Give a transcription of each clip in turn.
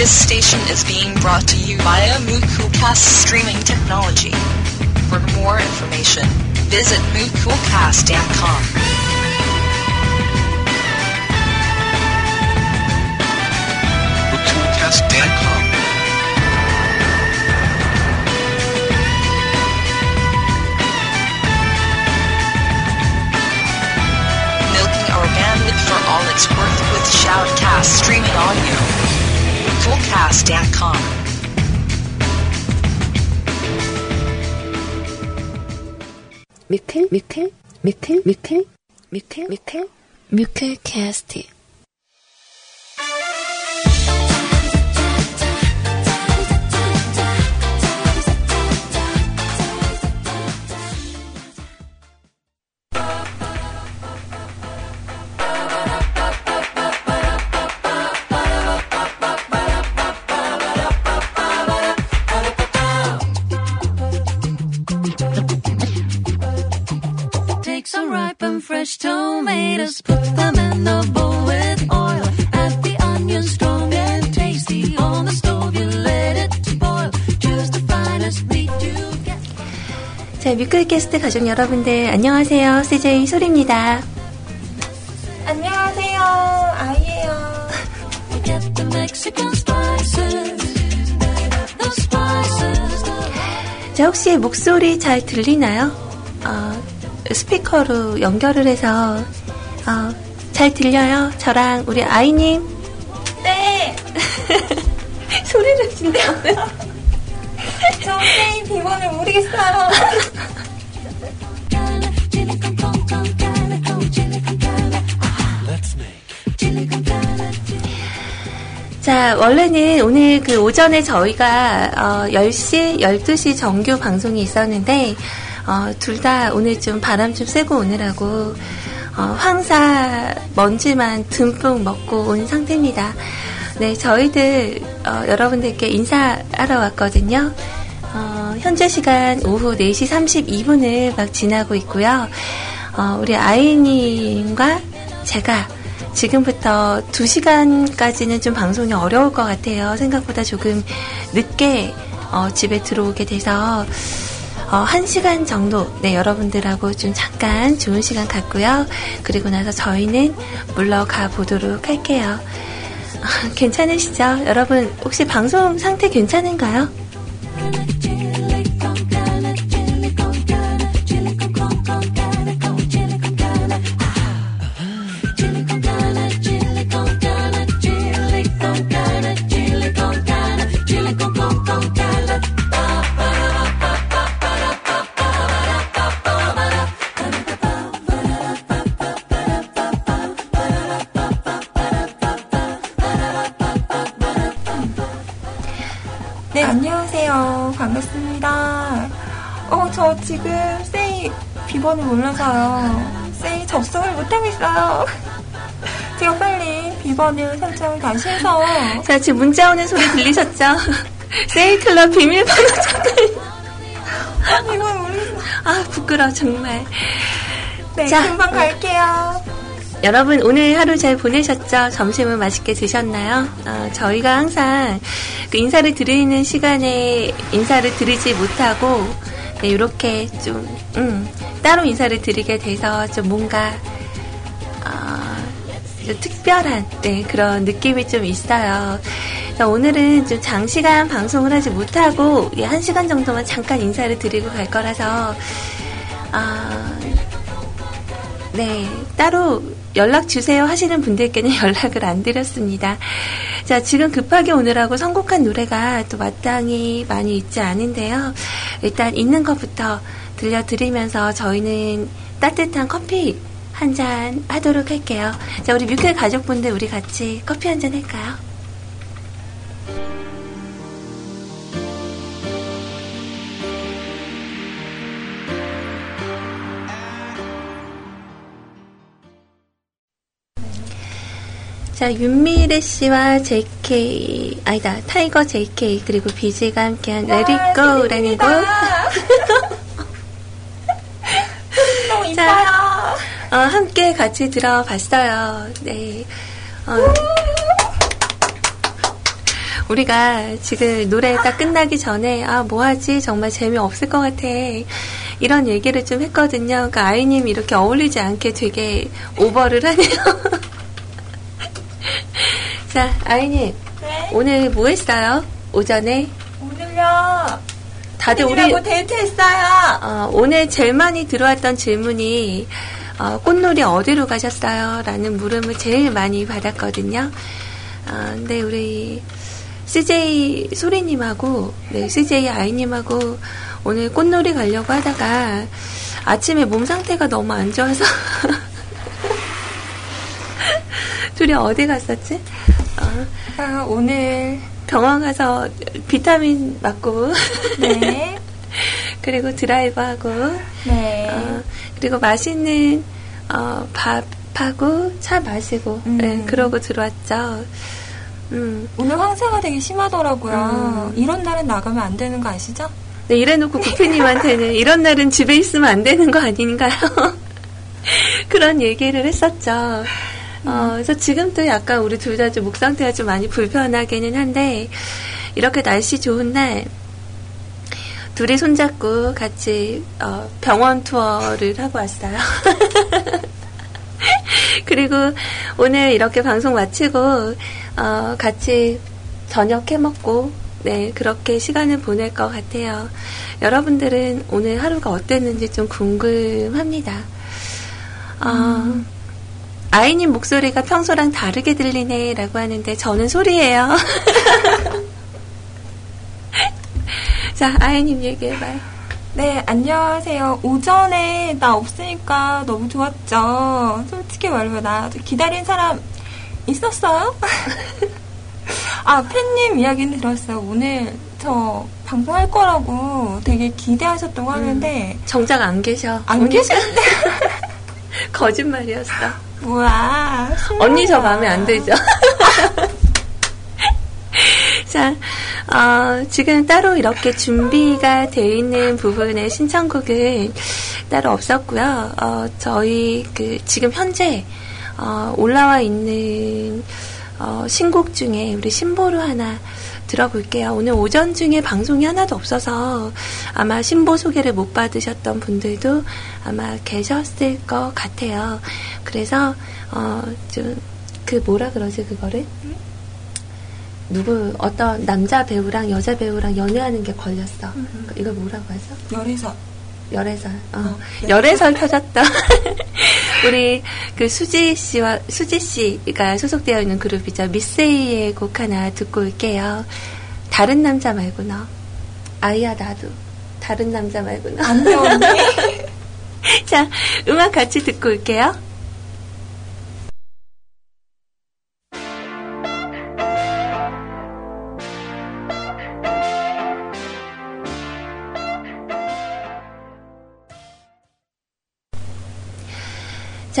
This station is being brought to you via MooCoolcast streaming technology. For more information, visit moocoolcast.com. bandwidth for all it's worth with Shoutcast streaming audio. MooCoolcast.com. 뮤클 뮤클 뮤클 뮤클 뮤클 뮤클 뮤클 캐스트 자 뮤클 캐스트 가족 여러분들 안녕하세요. CJ 소리입니다. 안녕하세요. 아이예요. 자 혹시 목소리 잘 들리나요? 어, 스피커로 연결을 해서 어, 잘 들려요? 저랑 우리 아이님 네. 소리를 진대요 저 게임 비번을 모르겠어요. 자, 원래는 오늘 그 오전에 저희가 어, 10시, 12시 정규 방송이 있었는데 어, 둘 다 오늘 좀 바람 좀 쐬고 오느라고 어, 황사 먼지만 듬뿍 먹고 온 상태입니다. 네, 저희들 어, 여러분들께 인사하러 왔거든요. 어, 현재 시간 오후 4시 32분을 막 지나고 있고요. 어, 우리 아이님과 제가 지금부터 2시간까지는 좀 방송이 어려울 것 같아요. 생각보다 조금 늦게 어, 집에 들어오게 돼서 어, 1시간 정도 네, 여러분들하고 좀 잠깐 좋은 시간 갖고요. 그리고 나서 저희는 물러가 보도록 할게요. 아, 괜찮으시죠? 여러분 혹시 방송 상태 괜찮은가요? 지금 세이 비번을 몰라서요. 세이 접속을 못하겠어요. 제가 빨리 비번을 설정을 다시 해서 자, 지금 문자 오는 소리 들리셨죠? 세이 클럽 비밀번호 잠깐. 비번을 모르겠어요. 아, 부끄러워, 정말. 네, 자. 금방 갈게요. 여러분, 오늘 하루 잘 보내셨죠? 점심은 맛있게 드셨나요? 어, 저희가 항상 그 인사를 드리는 시간에 인사를 드리지 못하고, 네, 이렇게 좀, 음, 따로 인사를 드리게 돼서 좀 뭔가, 어, 좀 특별한, 네, 그런 느낌이 좀 있어요. 오늘은 좀 장시간 방송을 하지 못하고, 예, 한 시간 정도만 잠깐 인사를 드리고 갈 거라서, 아, 네, 따로 연락 주세요 하시는 분들께는 연락을 안 드렸습니다. 자, 지금 급하게 오느라고 선곡한 노래가 또 마땅히 많이 있지 않은데요. 일단 있는 것부터 들려드리면서 저희는 따뜻한 커피 한 잔 하도록 할게요. 자, 우리 뮤클 가족분들 우리 같이 커피 한 잔 할까요? 자, 윤미래 씨와 JK, 아니다, Tiger JK, 그리고 Bizzy가 함께한 Let It Go라는 곡. 너무 자. 이뻐요. 어, 함께 같이 들어봤어요. 네. 어, 우리가 지금 노래 딱 끝나기 전에, 아, 뭐 하지? 정말 재미없을 것 같아. 이런 얘기를 좀 했거든요. 그러니까 아이님이 이렇게 어울리지 않게 되게 오버를 하네요. 자, 아이님, 네. 오늘 뭐 했어요? 오전에? 오늘요. 다들 우리, 데이트했어요. 어, 오늘 제일 많이 들어왔던 질문이 어, 꽃놀이 어디로 가셨어요? 라는 물음을 제일 많이 받았거든요. 어, 근데 우리 CJ 소리님하고 네, CJ 아이님하고 오늘 꽃놀이 가려고 하다가 아침에 몸 상태가 너무 안 좋아서 둘이 어디 갔었지? 어, 아, 오늘 병원 가서 비타민 맞고 네. 그리고 드라이브 하고 네. 어, 그리고 맛있는 어, 밥하고 차 마시고 음. 네, 그러고 들어왔죠. 음, 오늘 황사가 되게 심하더라고요. 음. 이런 날은 나가면 안 되는 거 아시죠? 네, 이래놓고 구피님한테는 이런 날은 집에 있으면 안 되는 거 아닌가요? 그런 얘기를 했었죠. 어, 그래서 지금도 약간 우리 둘 다 좀 목 상태가 좀 많이 불편하기는 한데 이렇게 날씨 좋은 날 둘이 손잡고 같이 어, 병원 투어를 하고 왔어요. 그리고 오늘 이렇게 방송 마치고 어, 같이 저녁 해 먹고 네 그렇게 시간을 보낼 것 같아요. 여러분들은 오늘 하루가 어땠는지 좀 궁금합니다. 어, 아이님 목소리가 평소랑 다르게 들리네 라고 하는데 저는 소리예요. 자 아이님 얘기해봐요. 네, 안녕하세요. 오전에 나 없으니까 너무 좋았죠. 솔직히 말하면 나 기다린 사람 있었어요? 아, 팬님 이야기는 들었어요. 오늘 저 방송할 거라고 되게 기대하셨다고 하는데, 정작 안 계셔. 안 계셨는데, 거짓말이었어. 뭐야. 언니 저. 마음에 안 들죠? 자, 어, 지금 따로 이렇게 준비가 되어 있는 부분의 신청곡은 따로 없었고요. 어, 저희 그 지금 현재 어, 올라와 있는 어, 신곡 중에 우리 신보로 하나 들어볼게요. 오늘 오전 중에 방송이 하나도 없어서 아마 신보 소개를 못 받으셨던 분들도 아마 계셨을 것 같아요. 그래서 어, 좀 그 뭐라 그러지 그거를? 누구 어떤 남자 배우랑 여자 배우랑 연애하는 게 걸렸어. 이걸 뭐라고 하죠? 열애서. 열애설. 어. 어, 열애설 터졌다. 우리 그 수지 씨와 수지 씨가 소속되어 있는 그룹이죠. 미세이의 곡 하나 듣고 올게요. 다른 남자 말고 너. 아이야 나도. 다른 남자 말고 너. 안 배웠니? 자, 음악 같이 듣고 올게요.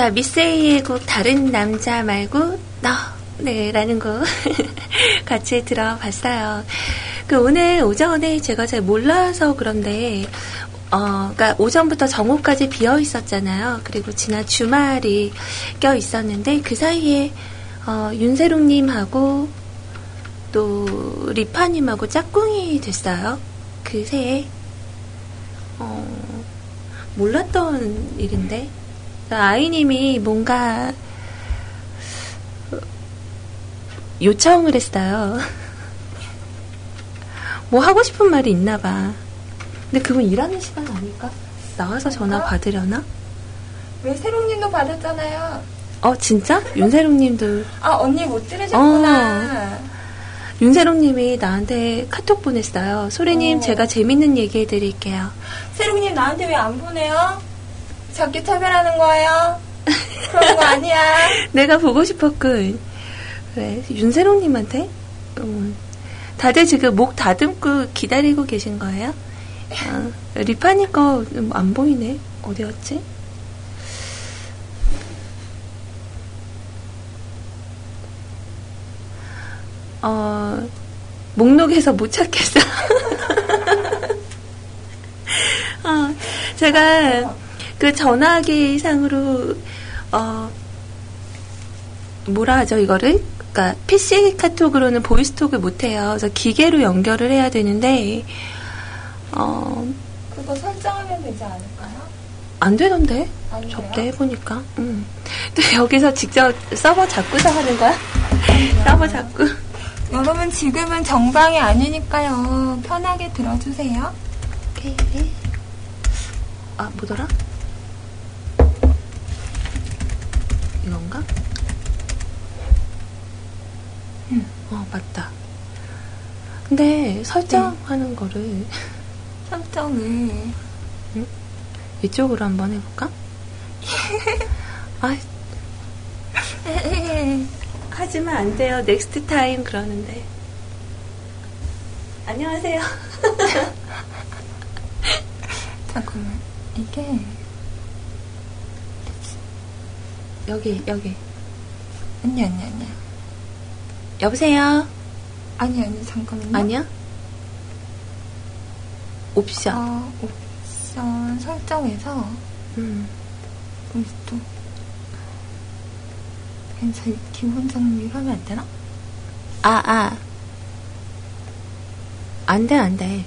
자, 미세이의 곡 다른 남자 말고 너. 네, 라는 곡 같이 들어봤어요. 그 오늘 오전에 제가 잘 몰라서 그런데 어, 그러니까 오전부터 정오까지 비어 있었잖아요. 그리고 지난 주말이 껴 있었는데 그 사이에 어, 윤세롱님하고 또 리파님하고 짝꿍이 됐어요. 그 새에 어, 몰랐던 일인데 아이님이 뭔가 요청을 했어요. 뭐 하고 싶은 말이 있나 봐. 근데 그건 일하는 시간 아닐까? 나와서 전화 받으려나? 왜 세롱님도 받았잖아요. 어, 진짜? 윤세롱 님도, 아, 언니 못 들으셨구나. 윤세롱 님이 나한테 카톡 보냈어요. 소리님, 어. 제가 재밌는 얘기 해드릴게요. 세롱님 나한테 왜 안 보내요? 자기 차별하는 거예요? 그런 거 아니야. 내가 보고 싶었군. 그래, 윤세롱 님한테? 음, 다들 지금 목 다듬고 기다리고 계신 거예요? 아, 리파님 거안 보이네. 어디였지? 어, 목록에서 못 찾겠어. 어, 제가 그 전화기 상으로, 어, 뭐라 하죠, 이거를? 그러니까 PC 카톡으로는 보이스톡을 못 해요. 그래서 기계로 연결을 해야 되는데, 어, 그거 설정하면 되지 않을까요? 안 되던데? 안 돼요? 접대해 보니까. 음. 또 여기서 직접 서버 잡고서 하는 거야? 서버 잡고. 여러분 지금은 정방이 아니니까요. 편하게 들어주세요. 오케이. 아, 뭐더라? 이건가? 어, 맞다. 근데 설정하는 거를 설정을 이쪽으로 한번 해볼까? 아, 하지만 안 돼요. next time 그러는데. 안녕하세요. 잠깐만 이게 여기, 여기. 아니 아니 아니야 여보세요? 아니 아니 잠깐만요. 아니야? 옵션. 어, 옵션 설정에서 음. 우리 또제 기본 정리를 하면 안 되나? 아, 아. 안 돼, 안 돼.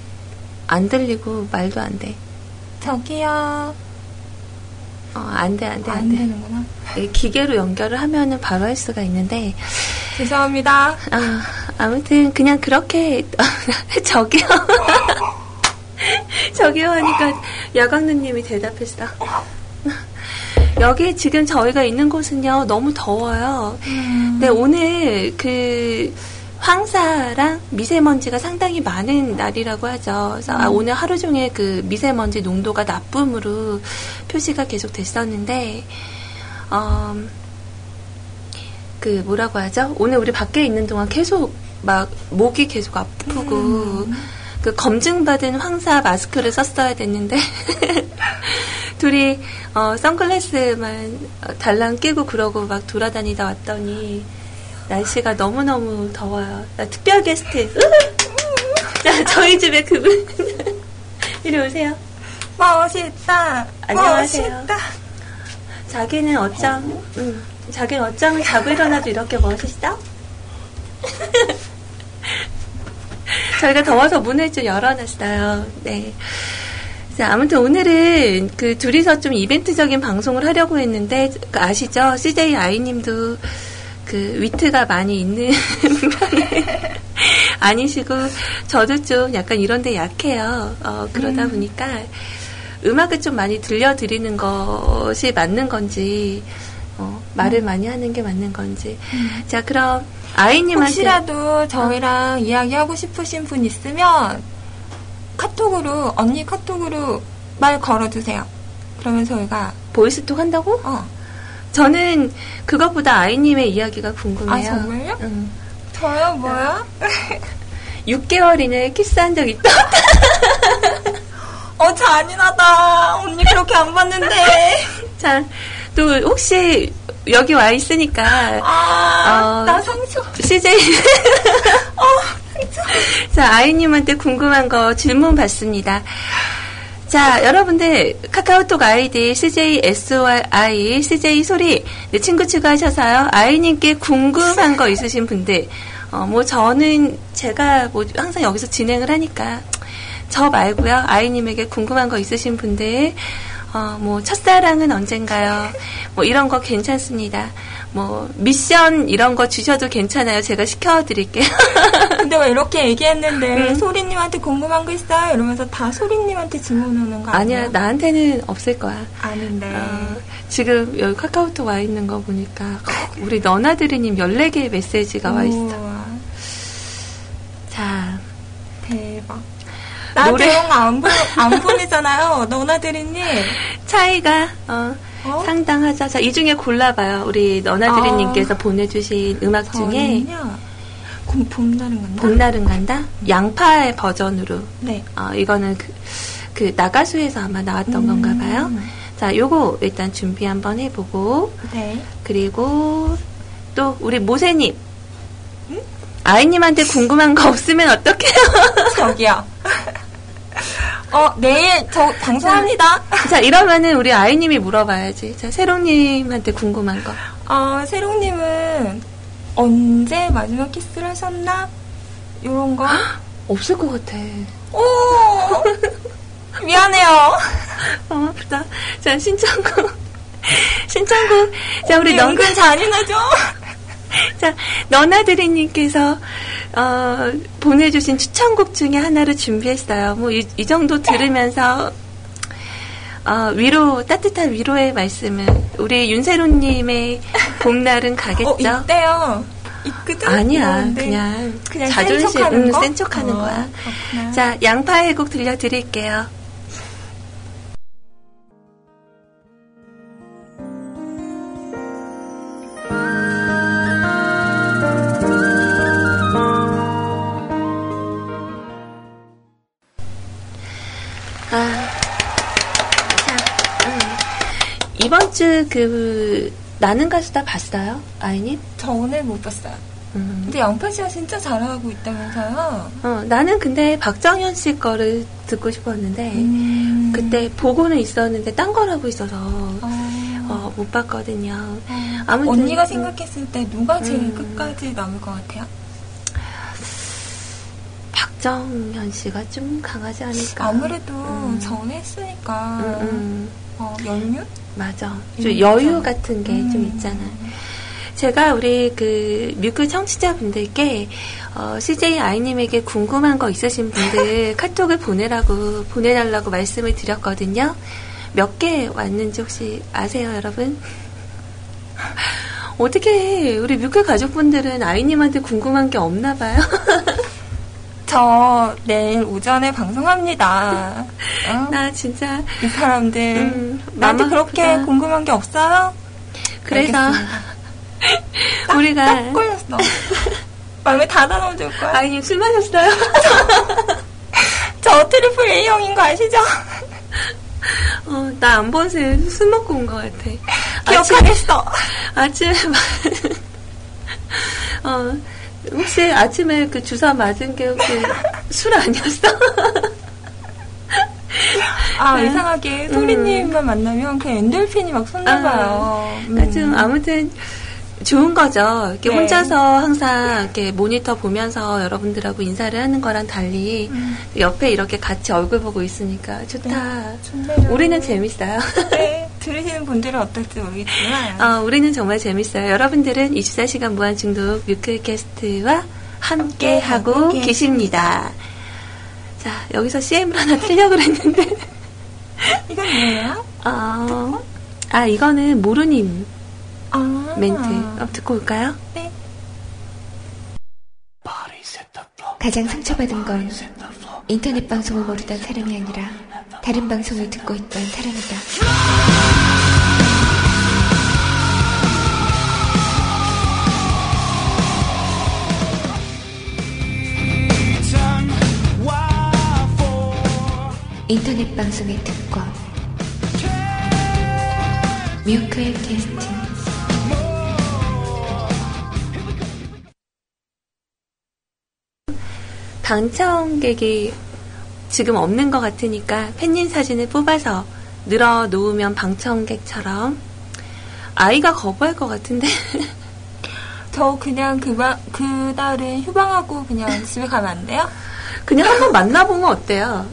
안 들리고 말도 안 돼. 저기요. 어, 안 돼, 안 돼, 안 안 돼. 되는구나. 이 기계로 연결을 하면은 바로 할 수가 있는데, 죄송합니다. 아, 아무튼 그냥 그렇게 저기요. 저기요 하니까 야광누님이 대답했어. 여기 지금 저희가 있는 곳은요 너무 더워요. 근데 오늘 그 황사랑 미세먼지가 상당히 많은 날이라고 하죠. 그래서 아, 오늘 하루 종일 그 미세먼지 농도가 나쁨으로 표시가 계속 됐었는데, 어, 그 뭐라고 하죠? 오늘 우리 밖에 있는 동안 계속 막 목이 계속 아프고 그 검증받은 황사 마스크를 썼어야 됐는데 둘이 어, 선글라스만 어, 달랑 끼고 그러고 막 돌아다니다 왔더니 날씨가 너무너무 더워요. 나 특별 게스트. 자, 저희 집에 그분. 이리 오세요. 멋있다. 안녕하세요. 멋있다. 자기는 어쩜, 음, 자기는 어쩜 자고 일어나도 이렇게 멋있어? 저희가 더워서 문을 좀 열어놨어요. 네. 자, 아무튼 오늘은 그 둘이서 좀 이벤트적인 방송을 하려고 했는데, 그 아시죠? CJ 아이님도 그 위트가 많이 있는 아니시고, 저도 좀 약간 이런데 약해요. 어, 그러다 보니까 음악을 좀 많이 들려드리는 것이 맞는 건지, 어, 말을 많이 하는 게 맞는 건지. 자, 그럼 아이님한테. 혹시라도 저희랑 이야기하고 싶으신 분 있으면 카톡으로 언니 카톡으로 말 걸어주세요. 그러면 저희가 보이스톡 한다고? 어 저는 그것보다 아이님의 이야기가 궁금해요. 아, 정말요? 응. 저요 뭐요? 6개월 이내에 키스한 적 있다? 어 잔인하다. 언니 그렇게 안 봤는데. 자, 또 혹시 여기 와 있으니까 아, 어. 나 상처. CJ 자 아이님한테 궁금한 거 질문 받습니다. 자 여러분들 카카오톡 아이디 CJ SOI CJ 소리 내 친구 추가하셔서요 아이님께 궁금한 거 있으신 분들 어 뭐 저는 제가 뭐 항상 여기서 진행을 하니까 저 말고요 아이님에게 궁금한 거 있으신 분들 어, 뭐, 첫사랑은 언젠가요? 뭐, 이런 거 괜찮습니다. 뭐, 미션 이런 거 주셔도 괜찮아요. 제가 시켜드릴게요. 근데 왜 이렇게 얘기했는데 응. 소리님한테 궁금한 거 있어요? 이러면서 다 소리님한테 질문 오는 거 아니야? 아니야, 나한테는 없을 거야. 아닌데. 어, 지금 여기 카카오톡 와 있는 거 보니까, 어, 우리 너나드리님 14개의 메시지가 와 있어. 우와, 자, 대박. 나 노래- 대응 안, 보, 안 보내잖아요. 너나들이님. 차이가, 어, 어? 상당하죠. 자, 이 중에 골라봐요. 우리 너나드리님께서 아. 보내주신 음악 중에, 저는요. 곰, 봄날은 간다? 봄날은 간다? 양파의 버전으로. 네. 어, 이거는 그, 그 나가수에서 아마 나왔던 음. 건가 봐요. 자, 요거 일단 준비 한번 해보고, 네. 그리고 또 우리 모세님. 아이님한테 궁금한 거 없으면 어떡해요? 저기요. 어, 내일 저 방송합니다. 자, 이러면은 우리 아이님이 물어봐야지. 자, 세롱님한테 궁금한 거. 어, 세롱님은 언제 마지막 키스를 하셨나? 요런 거. 없을 것 같아. 오! 미안해요. 어, 아프다. 자, 신청곡. 신청곡. 자, 우리 은근 잔인하죠? 자, 너나드리님께서, 어, 보내주신 추천곡 중에 하나를 준비했어요. 뭐, 이, 이 정도 들으면서, 어, 위로, 따뜻한 위로의 말씀을, 우리 윤세로님의 봄날은 가겠죠? 어, 이때요. 있거든? 아니야, 그냥, 그냥 자존심, 센 척하는 응, 거? 센 척하는 어, 거야. 그렇구나. 자, 양파의 곡 들려드릴게요. 아, 자, 음. 이번 주 그, 나는 가수다 봤어요? 아이님? 저 오늘 못 봤어요. 음. 근데 양파 씨가 진짜 잘하고 있다면서요? 어, 나는 근데 박정현 씨 거를 듣고 싶었는데, 음. 그때 보고는 있었는데 딴 거라고 있어서 어. 어, 못 봤거든요. 어. 아무튼 언니가 음. 생각했을 때 누가 제일 음. 끝까지 남을 것 같아요? 박정현 씨가 좀 강하지 않을까. 아무래도 음. 전에 했으니까 음, 음, 어, 연륜? 맞아. 음, 좀 여유. 같은 게좀 음. 있잖아. 제가 우리 그 뮤크 청취자분들께 어, CJ 아이님에게 궁금한 거 있으신 분들 카톡을 보내라고 보내달라고 말씀을 드렸거든요. 몇 개 왔는지 혹시 아세요, 여러분? 어떻게 우리 뮤크 가족분들은 아이님한테 궁금한 게 없나 봐요. 저 내일 오전에 방송합니다. 어? 나 진짜 이 사람들 음, 나한테 그렇게 아프다. 궁금한 게 없어요? 그래서 알겠습니다. 우리가 딱 걸렸어. 마음에 닫아놓을 거야. 아이님 술 마셨어요? 저 triple A형인 거 아시죠? 어, 나 안 본 새 술 먹고 온 것 같아. 기억하겠어. 아침에 마- 어 혹시 아침에 그 주사 맞은 게 혹시 술 아니었어? 아, 네. 이상하게 소리님만 만나면 그 엔돌핀이 막 솟나봐요. 그러니까 좀 아무튼 좋은 거죠. 이렇게 네. 혼자서 항상 이렇게 모니터 보면서 여러분들하고 인사를 하는 거랑 달리 음. 옆에 이렇게 같이 얼굴 보고 있으니까 좋다. 좋네요. 우리는 재밌어요. 네, 들으시는 분들은 어떨지 모르겠지만. 어, 우리는 정말 재밌어요. 여러분들은 24시간 무한 중독 뮤클 캐스트와 함께 하고 함께 계십니다. 자, 여기서 CM을 하나 틀려 그랬는데. 이건 뭐예요? 어, 아, 이거는 모르님 아. 멘트. 어, 듣고 올까요? 네. Bodies hit the floor. 가장 상처받은 건. 인터넷 방송을 모르던 사람이 아니라 다른 방송을 듣고 있던 사람이다. 인터넷 방송의 특권 뮤클 캐스트 방청객이 지금 없는 것 같으니까 팬님 사진을 뽑아서 늘어 놓으면 방청객처럼 아이가 거부할 것 같은데 저 그냥 그바, 그날은 휴방하고 그냥 집에 가면 안 돼요? 그냥 한번 만나보면 어때요?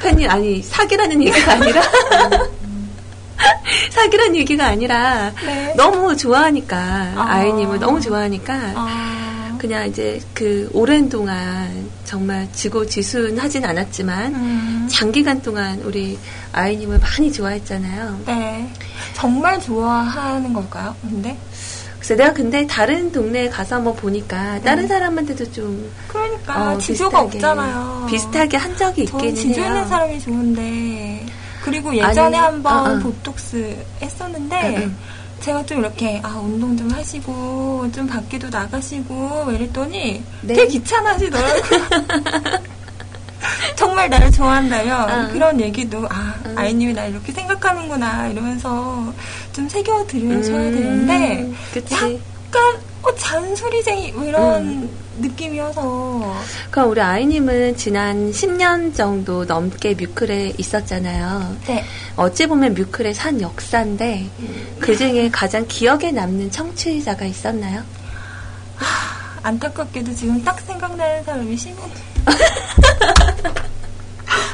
팬이 아니 사기라는 얘기가 아니라 사기라는 얘기가 아니라 네. 너무 좋아하니까 아. 아이님을 너무 좋아하니까 아. 그냥 이제 그 오랜 동안 정말 지고지순하진 않았지만 음. 장기간 동안 우리 아이님을 많이 좋아했잖아요. 네. 정말 좋아하는 걸까요? 근데? 그래서 내가 근데 다른 동네에 가서 한번 보니까 다른 사람한테도 좀 그러니까 어, 지조가 비슷하게, 없잖아요. 비슷하게 한 적이 저는 있기는 지조 있는 해요. 사람이 좋은데 그리고 예전에 아니, 한번 어, 어. 보톡스 했었는데 응, 응. 제가 좀 이렇게 아 운동 좀 하시고 좀 밖에도 나가시고 네. 이랬더니 되게 귀찮아하시더라고요. 정말 나를 좋아한다면 응. 그런 얘기도 아 응. 아이님이 날 이렇게 생각하는구나 이러면서 좀 새겨 들으셔야 음, 되는데 그치. 약간 어, 잔소리쟁이 뭐 이런 음. 느낌이어서 그럼 우리 아이님은 지난 10년 정도 넘게 뮤클에 있었잖아요. 네. 어찌 보면 뮤클의 산 역사인데 그 중에 가장 기억에 남는 청취자가 있었나요? 안타깝게도 지금 딱 생각나는 사람이 심해.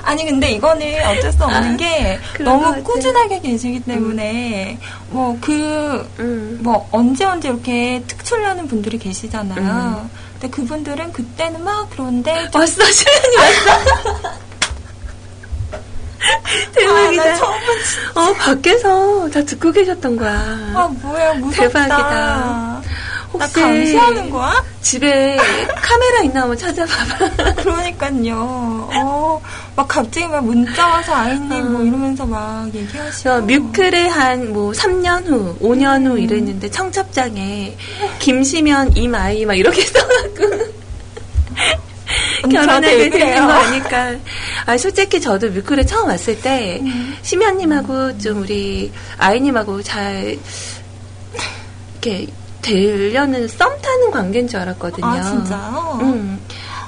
아니 근데 이거는 어쩔 수 없는 아, 게 너무. 꾸준하게 계시기 때문에 뭐그 음. 뭐 언제 언제 이렇게 특출나는 분들이 계시잖아요. 음. 근데 그분들은 그때는 막 그런데 좀- 왔어, 시간이 왔어. 대박이다. 아, 어, 밖에서 다 듣고 계셨던 거야. 아 뭐야 무섭다. 대박이다. 나 혹시 감시하는 거야? 집에 카메라 있나 한번 찾아봐봐. 그러니까요. 어, 막 갑자기 막 문자 와서 아이님 뭐 이러면서 막 얘기하시고. 저 뮤클을 한 뭐 3년 후, 5년 후 이랬는데 청첩장에 김시면 임아이 막 이렇게 써갖고 결혼하게 왜 되는? 거 아니까. 아, 솔직히 저도 뮤클에 처음 왔을 때 음. 심연님하고 좀 우리 아이님하고 잘 이렇게 되려는 썸 타는 관계인 줄 알았거든요. 아 진짜요? 응.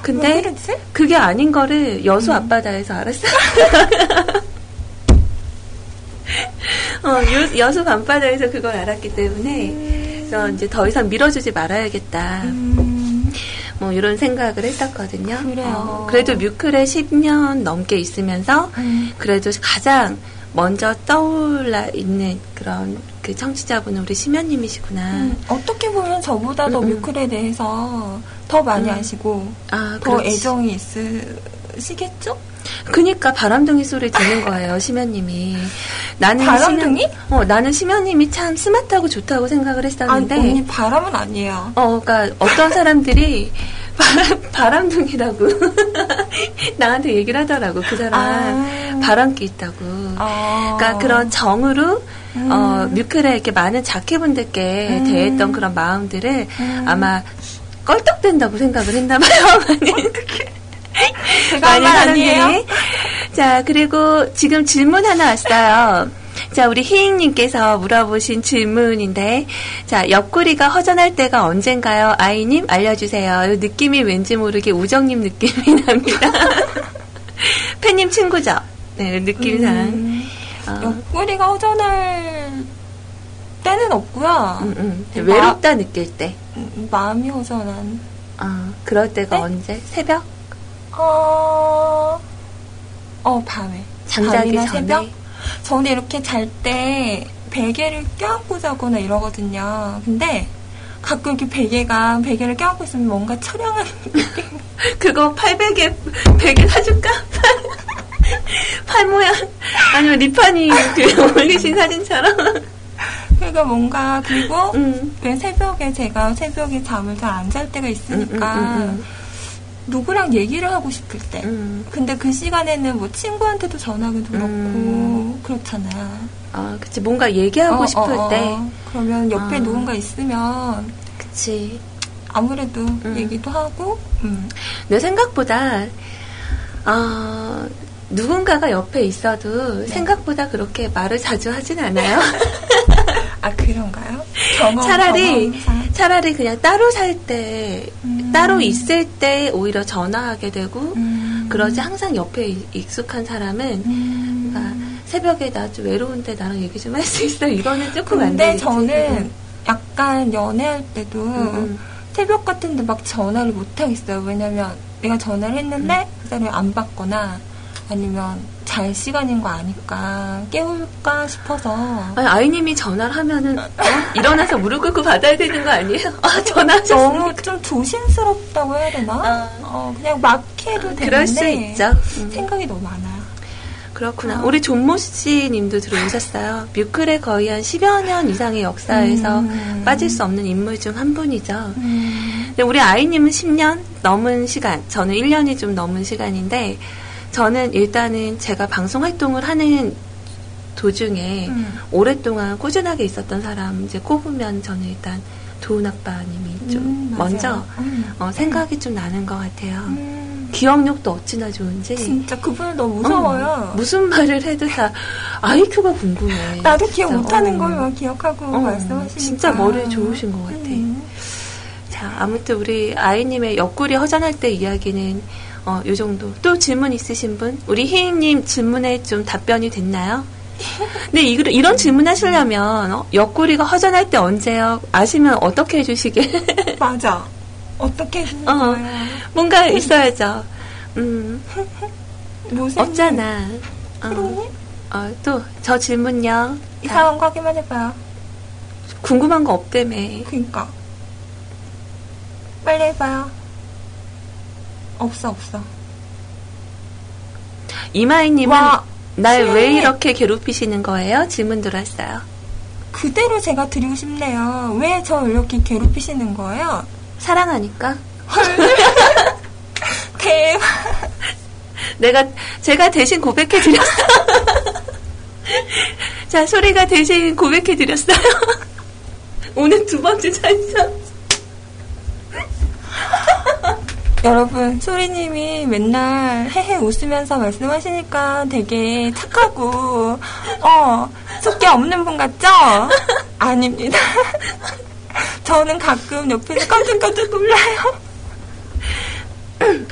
왜 근데? 그게 아닌 거를 여수 음. 앞바다에서 알았어요. 어, 여, 여수 밤바다에서 그걸 알았기 때문에 그래서 이제 더 이상 밀어주지 말아야겠다. 음, 뭐 이런 생각을 했었거든요. 그래요. 어, 그래도 뮤클에 10년 넘게 있으면서 음. 그래도 가장 먼저 떠올라 있는 그런 그 청취자분은 우리 심연님이시구나. 음, 어떻게 보면 저보다 더 음, 음. 뮤클에 대해서 더 많이 음. 아시고 아, 더 그렇지. 애정이 있으시겠죠? 그니까 바람둥이 소리 듣는 거예요, 심연님이. 나는 바람둥이? 심연- 어, 나는 심연님이 참 스마트하고 좋다고 생각을 아니 했었는데. 언니 바람은 아니에요. 어, 그니까 어떤 사람들이 바람, 바람 둥이라고 나한테 얘기를 하더라고, 그 사람. 아. 바람기 있다고. 어. 그러니까 그런 정으로 음. 어, 뮤클에 이렇게 많은 자켓분들께 음. 대했던 그런 마음들을 음. 아마 껄떡댄다고 생각을 했나봐요. 많은? 사람들이. 자, 그리고 지금 질문 하나 왔어요. 자, 우리 희잉님께서 물어보신 질문인데, 자, 옆구리가 허전할 때가 언젠가요? 아이님, 알려주세요. 이 느낌이 왠지 모르게 우정님 느낌이 납니다. 팬님 친구죠? 네, 느낌상. 음, 어, 옆구리가 허전할 때는 없고요. 음, 음. 마- 외롭다 느낄 때. 음, 마음이 허전한. 어, 그럴 때가 네? 언제? 새벽? 어, 어 밤에. 잠자기 밤이나 전에? 새벽? 저는 이렇게 잘 때 베개를 껴안고 자거나 이러거든요. 근데 가끔 이렇게 베개가 베개를 껴안고 있으면 뭔가 처량한 그거 팔베개 베개 사줄까? 팔 모양 아니면 리파니 그 올리신 사진처럼. 그러니까 뭔가 그리고 음. 왜 새벽에 제가 새벽에 잠을 잘 안 잘 때가 있으니까 음, 음, 음, 누구랑 얘기를 하고 싶을 때. 음. 근데 그 시간에는 뭐 친구한테도 전화하기도 그렇고 음. 그렇잖아요. 아, 그치 뭔가 얘기하고 어, 싶을 어, 어. 때, 그러면 옆에 아. 누군가 있으면 그치. 아무래도 음. 얘기도 하고 음. 내 생각보다 어, 누군가가 옆에 있어도 네. 생각보다 그렇게 말을 자주 하진 않아요. 아 그런가요? 차라리 경험상. 차라리 그냥 따로 살 때, 음. 따로 있을 때 오히려 전화하게 되고 음. 그러지 항상 옆에 이- 익숙한 사람은 음. 그러니까 새벽에 나 좀 외로운데 나랑 얘기 좀 할 수 있어. 이거는 조금 안 근데 되겠지. 저는 약간 연애할 때도. 새벽 같은데 막 전화를 못 하겠어요. 왜냐면 내가 전화를 했는데 그 사람이 안 받거나 아니면 잘 시간인 거 아니까 깨울까 싶어서 아니, 아이님이 전화를 하면은 어? 일어나서 무릎 꿇고 받아야 되는 거 아니에요? 아 전화하셨어. 너무 좀 조심스럽다고 해야 되나? 아. 어, 그냥 막 해도 되는데 그럴 수 있죠. 음. 생각이 너무 많아요. 그렇구나. 아. 우리 존모 씨님도 들어오셨어요. 뮤클의 거의 한 10여 년 이상의 역사에서 음. 빠질 수 없는 인물 중 한 분이죠. 음. 근데 우리 아이님은 10년 넘은 시간, 저는 1년이 좀 넘은 시간인데, 저는 일단은 제가 방송 활동을 하는 도중에 음. 오랫동안 꾸준하게 있었던 사람 이제 꼽으면 저는 일단 도훈 아빠님이 좀 음. 먼저 음. 어, 생각이 좀 나는 것 같아요. 음. 기억력도 어찌나 좋은지. 진짜 그분을 너무 무서워요. 어, 무슨 말을 해도 다 IQ가 궁금해. 나도 기억. 못하는 어. 걸막 기억하고 어, 말씀하시니까 진짜 머리 좋으신 것 같아. 음. 자, 아무튼 우리 아이님의 옆구리 허전할 때 이야기는 어, 요 정도. 또 질문 있으신 분? 우리 희희님 질문에 좀 답변이 됐나요? 근데 이, 이런 질문 하시려면 어, 옆구리가 허전할 때 언제요? 아시면 어떻게 해주시게? 맞아. 어떻게 해주는 어, 거예요? 뭔가 있어야죠. 음, 없잖아. 어, 님 어, 또, 저 질문요. 자, 이상한 거 확인만 해봐요. 궁금한 거 없다며. 그니까. 빨리 해봐요. 없어, 없어. 이마희님은 와, 날 왜. 이렇게 괴롭히시는 거예요? 질문 들어왔어요. 그대로 제가 드리고 싶네요. 왜 저 이렇게 괴롭히시는 거예요? 사랑하니까. 대박. 내가 제가 대신 고백해 드렸어. 자, 소리가 대신 고백해 드렸어요. 오늘 두 번째 찬성. 여러분, 소리님이 맨날 헤헤 웃으면서 말씀하시니까 되게 착하고, 어, 속기 없는 분 같죠? 아닙니다. 저는 가끔 옆에서 깜짝깜짝 놀라요.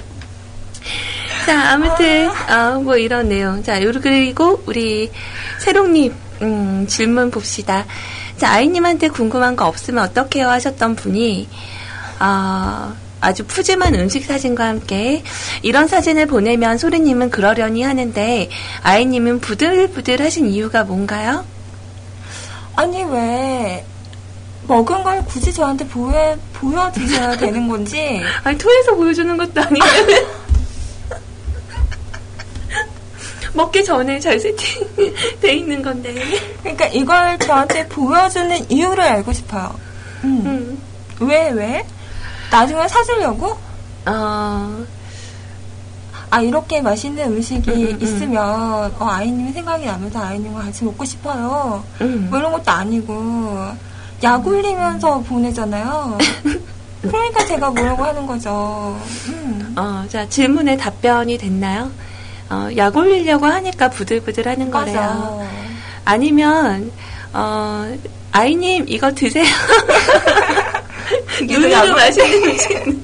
자, 아무튼 어, 뭐 이런 내용. 자, 그리고 우리 세롱님 음, 질문 봅시다. 자, 아이님한테 궁금한 거 없으면 어떡해요 하셨던 분이 어, 아주 푸짐한 음식 사진과 함께 이런 사진을 보내면 소리님은 그러려니 하는데 아이님은 부들부들 하신 이유가 뭔가요? 아니, 왜, 먹은 걸 굳이 저한테 보여, 보여주셔야 되는 건지, 아니 토해서 보여주는 것도 아니고 먹기 전에 잘 세팅돼 있는 건데. 그러니까 이걸 저한테 보여주는 이유를 알고 싶어요. 음. 음. 왜, 왜? 나중에 사주려고? 어, 아, 이렇게 맛있는 음식이 음, 음, 음. 있으면, 어, 아이님이 생각이 나면서 아이님과 같이 먹고 싶어요. 음. 뭐 이런 것도 아니고, 약 올리면서 보내잖아요. 그러니까 제가 뭐라고 하는 거죠. 음. 어, 자, 질문에 답변이 됐나요? 어, 약 올리려고 하니까 부들부들 하는 거래요. 맞아. 아니면, 어, 아이님, 이거 드세요. 눈으로 약 마시는 음식.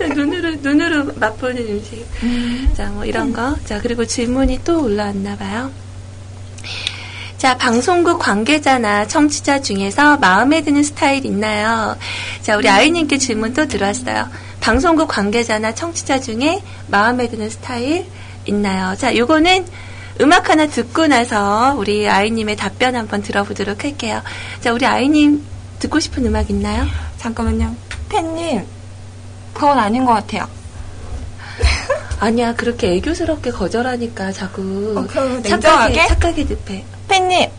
눈으로, 눈으로 맛보는 음식. 자, 뭐 이런 거. 자, 그리고 질문이 또 올라왔나 봐요. 자, 방송국 관계자나 청취자 중에서 마음에 드는 스타일 있나요? 자, 우리 아이님께 질문 또 들어왔어요. 방송국 관계자나 청취자 중에 마음에 드는 스타일 있나요? 자, 요거는 음악 하나 듣고 나서 우리 아이님의 답변 한번 들어보도록 할게요. 자, 우리 아이님 듣고 싶은 음악 있나요? 잠깐만요. 팬님, 그건 아닌 것 같아요. 아니야, 그렇게 애교스럽게 거절하니까 자꾸 어, 그럼 착하게, 냉정하게? 착하게 늪해. 팬님,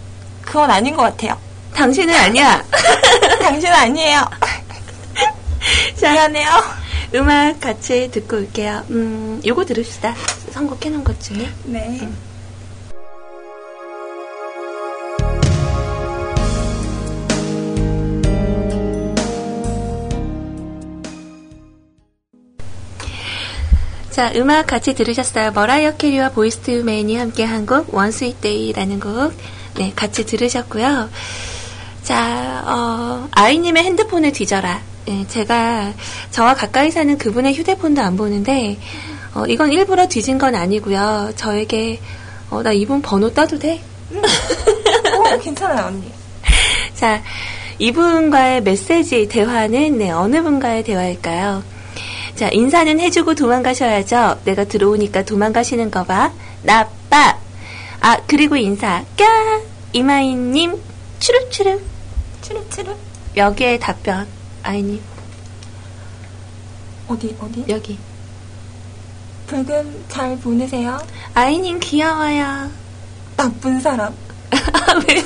그건 아닌 것 같아요. 당신은 아니야. 당신 아니에요. 자, 미안해요. 음악 같이 듣고 올게요. 음, 요거 들읍시다. 선곡해놓은 것 중에. 네. 자, 음악 같이 들으셨어요. 머라이어 캐리와 Boyz II Men이 함께 한 곡, One Sweet Day라는 곡. 네, 같이 들으셨고요. 자, 어, 아이님의 핸드폰을 뒤져라. 예, 제가 저와 가까이 사는 그분의 휴대폰도 안 보는데, 어, 이건 일부러 뒤진 건 아니고요. 저에게, 어, 나 이분 번호 따도 돼? 어, 괜찮아요, 언니. 자, 이분과의 메시지 대화는 네, 어느 분과의 대화일까요? 자, 인사는 해주고 도망가셔야죠. 내가 들어오니까 도망가시는 거 봐. 나빠. 아, 그리고 인사. 까! 이마이님, 추룩추룩. 추룩추룩. 여기에 답변. 아이님, 어디, 어디? 여기. 불금 잘 보내세요. 아이님 귀여워요. 나쁜 사람. 아, 왜요?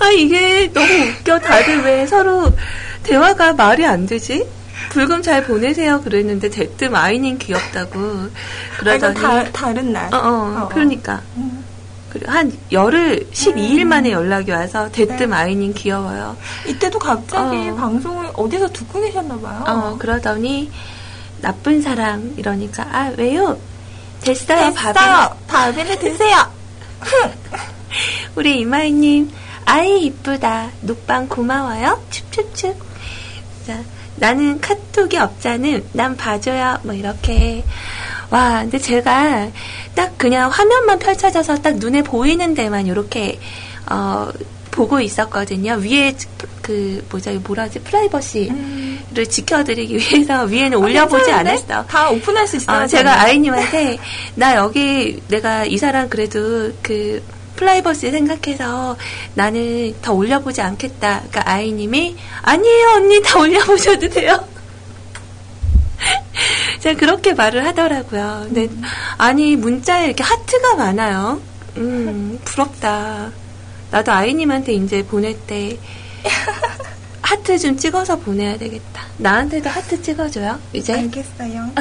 아, 이게 너무 웃겨. 다들 왜 서로 대화가 말이 안 되지? 불금 잘 보내세요. 그랬는데 대뜸 아이님 귀엽다고. 아, 그러더니. 이건 다, 다른 날. 어, 어, 그러니까. 음. 그리고 한 열흘, 12일 만에 연락이 와서 대뜸 아이님 귀여워요. 이때도 갑자기 어. 방송을 어디서 듣고 계셨나 봐요. 어, 그러더니 나쁜 사람 이러니까 아, 왜요? 됐어요. 됐어요. 밥이를 드세요. 우리 이마이님 아이 이쁘다. 녹방 고마워요. 춥춥춥. 자, 나는 카톡이 없자는 난 봐줘요. 뭐 이렇게. 와, 근데 제가 딱 그냥 화면만 펼쳐져서 딱 눈에 보이는 데만 이렇게 어, 보고 있었거든요. 위에 그 뭐죠, 뭐라 지 프라이버시를 지켜드리기 위해서 위에는 올려보지 괜찮은데? 않았어. 다 오픈할 수 있어요. 어, 제가 아이님한테 나 여기 내가 이 사람 그래도 그 프라이버시 생각해서 나는 더 올려보지 않겠다. 그러니까 아이님이 아니에요 언니 다 올려보셔도 돼요. 제가 그렇게 말을 하더라고요. 근데 아니 문자에 이렇게 하트가 많아요. 음 부럽다. 나도 아이님한테 이제 보낼 때 하트 좀 찍어서 보내야 되겠다. 나한테도 하트 찍어줘요. 이제. 알겠어요.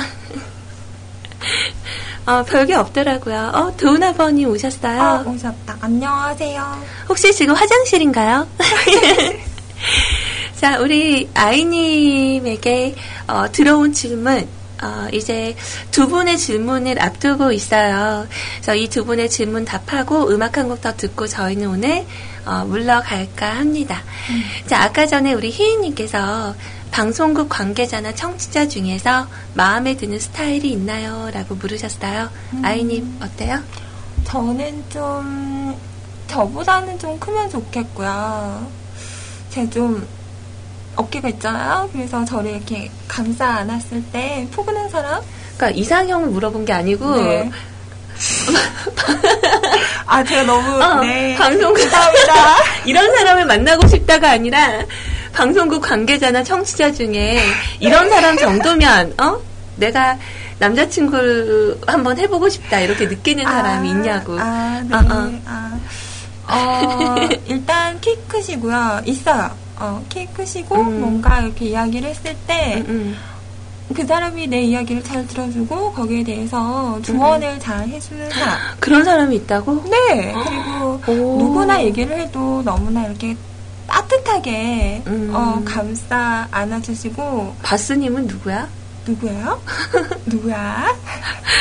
어, 별게 없더라고요. 어, 도우나버님 오셨어요. 아, 오셨다. 안녕하세요. 혹시 지금 화장실인가요? 자, 우리 아이님에게 어, 들어온 질문. 어, 이제 두 분의 질문을 앞두고 있어요. 그래서 이 두 분의 질문 답하고 음악 한 곡 더 듣고 저희는 오늘 어, 물러갈까 합니다. 자, 아까 전에 우리 희인님께서 방송국 관계자나 청취자 중에서 마음에 드는 스타일이 있나요? 라고 물으셨어요. 아이님, 어때요? 저는 좀, 저보다는 좀 크면 좋겠고요. 제가 좀, 어깨가 있잖아요. 그래서 저를 이렇게 감싸 안았을 때 포근한 사람? 그러니까 이상형을 물어본 게 아니고 네. 아, 제가 너무, 어, 네. 방송국 감사합니다. 이런 사람을 만나고 싶다가 아니라 방송국 관계자나 청취자 중에 이런 사람 정도면 어 내가 남자친구 한번 해보고 싶다 이렇게 느끼는 사람이 있냐고. 아, 네. 어, 어. 아. 어, 일단 키 크시고요. 있어요. 어, 키 크시고 음. 뭔가 이렇게 이야기를 했을 때 음, 그 사람이 내 이야기를 잘 들어주고 거기에 대해서 음. 조언을 잘 해주는 사람. 그런 사람이 있다고? 네. 그리고 오. 누구나 얘기를 해도 너무나 이렇게 따뜻하게 음. 어, 감싸 안아주시고 바스님은 누구야? 누구예요? 누구야?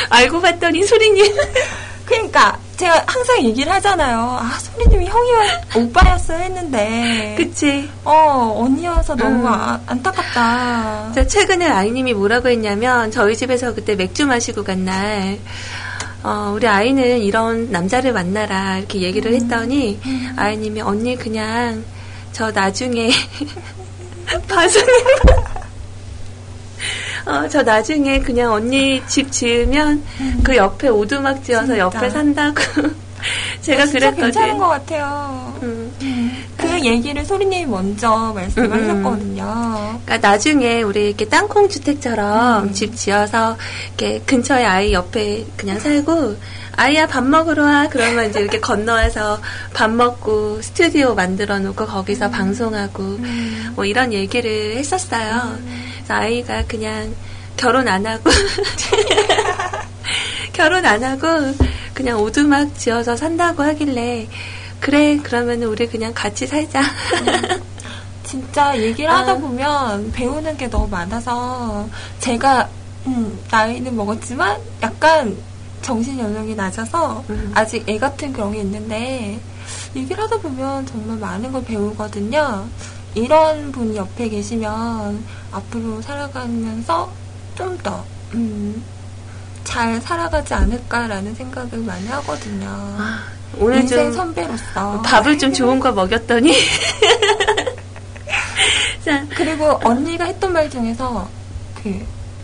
알고 봤더니 소리님. 그러니까 제가 항상 얘기를 하잖아요. 아 소리님이 형이었 오빠였어 했는데 그치. 어 언니여서 너무 음. 아- 안타깝다. 자, 최근에 아이님이 뭐라고 했냐면, 저희 집에서 그때 맥주 마시고 간 날, 어, 우리 아이는 이런 남자를 만나라, 이렇게 얘기를 음. 했더니, 아이님이, 언니 그냥, 저 나중에, 봐서, 어, 저 나중에 그냥 언니 집 지으면, 그 옆에 오두막 지어서 진짜. 옆에 산다고. 제가 아, 진짜 그랬거든. 괜찮은 것 같아요. 음. 그 얘기를 소리님이 먼저 말씀을 음, 음. 하셨거든요. 그러니까 나중에 우리 이렇게 땅콩 주택처럼 음. 집 지어서 이렇게 근처에 아이 옆에 그냥 살고 아이야 밥 먹으러 와 그러면 이제 이렇게 건너와서 밥 먹고 스튜디오 만들어 놓고 거기서 방송하고 뭐 이런 얘기를 했었어요. 그래서 아이가 그냥 결혼 안 하고 결혼 안 하고 그냥 오두막 지어서 산다고 하길래 그래 그러면 우리 그냥 같이 살자. 진짜 얘기를 아. 하다 보면 배우는 게 너무 많아서 제가 음, 나이는 먹었지만 약간 정신 연령이 낮아서 음. 아직 애 같은 그런 게 있는데 얘기를 하다 보면 정말 많은 걸 배우거든요. 이런 분이 옆에 계시면 앞으로 살아가면서 좀 더, 음, 잘 살아가지 않을까라는 생각을 많이 하거든요. 오늘 인생 좀 선배로서. 밥을 좀 좋은 거 먹였더니 자, 그리고 언니가 했던 말 중에서 그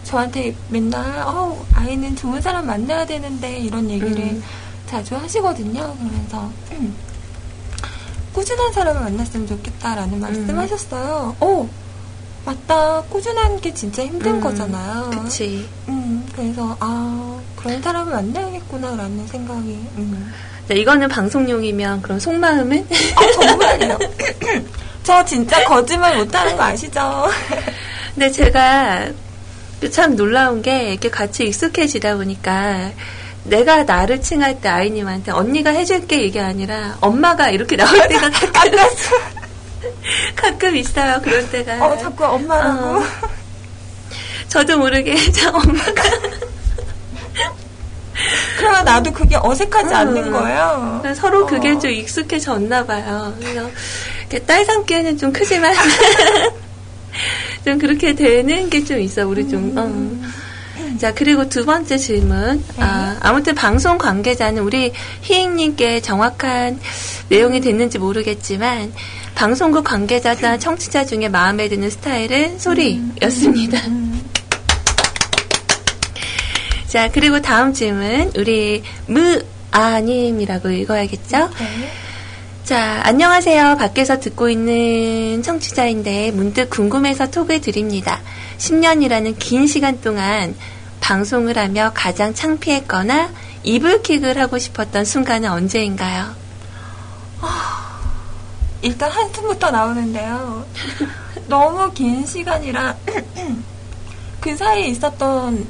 저한테 맨날 어 아이는 좋은 사람 만나야 되는데 이런 얘기를 음. 자주 하시거든요. 그러면서 음, 꾸준한 사람을 만났으면 좋겠다라는 말씀하셨어요. 어 맞다 꾸준한 게 진짜 힘든 음, 거잖아요. 그치. 음 그래서 아 그런 사람을 만나야겠구나라는 생각이 음. 자, 이거는 방송용이면 그럼 속마음은? 아 정말요. 저 진짜 거짓말 못하는 거 아시죠? 근데 제가 참 놀라운 게 이렇게 같이 익숙해지다 보니까 내가 나를 칭할 때 아이님한테 언니가 해줄게 이게 아니라 엄마가 이렇게 나올 때가 가끔, 가끔 있어요. 그럴 때가. 어 자꾸 엄마라고. 어. 저도 모르게 저 엄마가 그러면 나도 그게 어색하지 음. 않는 거예요. 서로 그게 어. 좀 익숙해졌나 봐요. 그래서 딸 삼기에는 좀 크지만 좀 그렇게 되는 게 좀 있어 우리 좀. 어. 자 그리고 두 번째 질문. 아, 아무튼 방송 관계자는 우리 희익님께 정확한 내용이 됐는지 모르겠지만 방송국 관계자나 청취자 중에 마음에 드는 스타일은 소리였습니다. 자 그리고 다음 질문 우리 무 아님이라고 읽어야겠죠? 네. 자, 안녕하세요. 밖에서 듣고 있는 청취자인데 문득 궁금해서 톡을 드립니다. 10년이라는 긴 시간 동안 방송을 하며 가장 창피했거나 이불킥을 하고 싶었던 순간은 언제인가요? 일단 한숨부터 나오는데요. 너무 긴 시간이라 그 사이에 있었던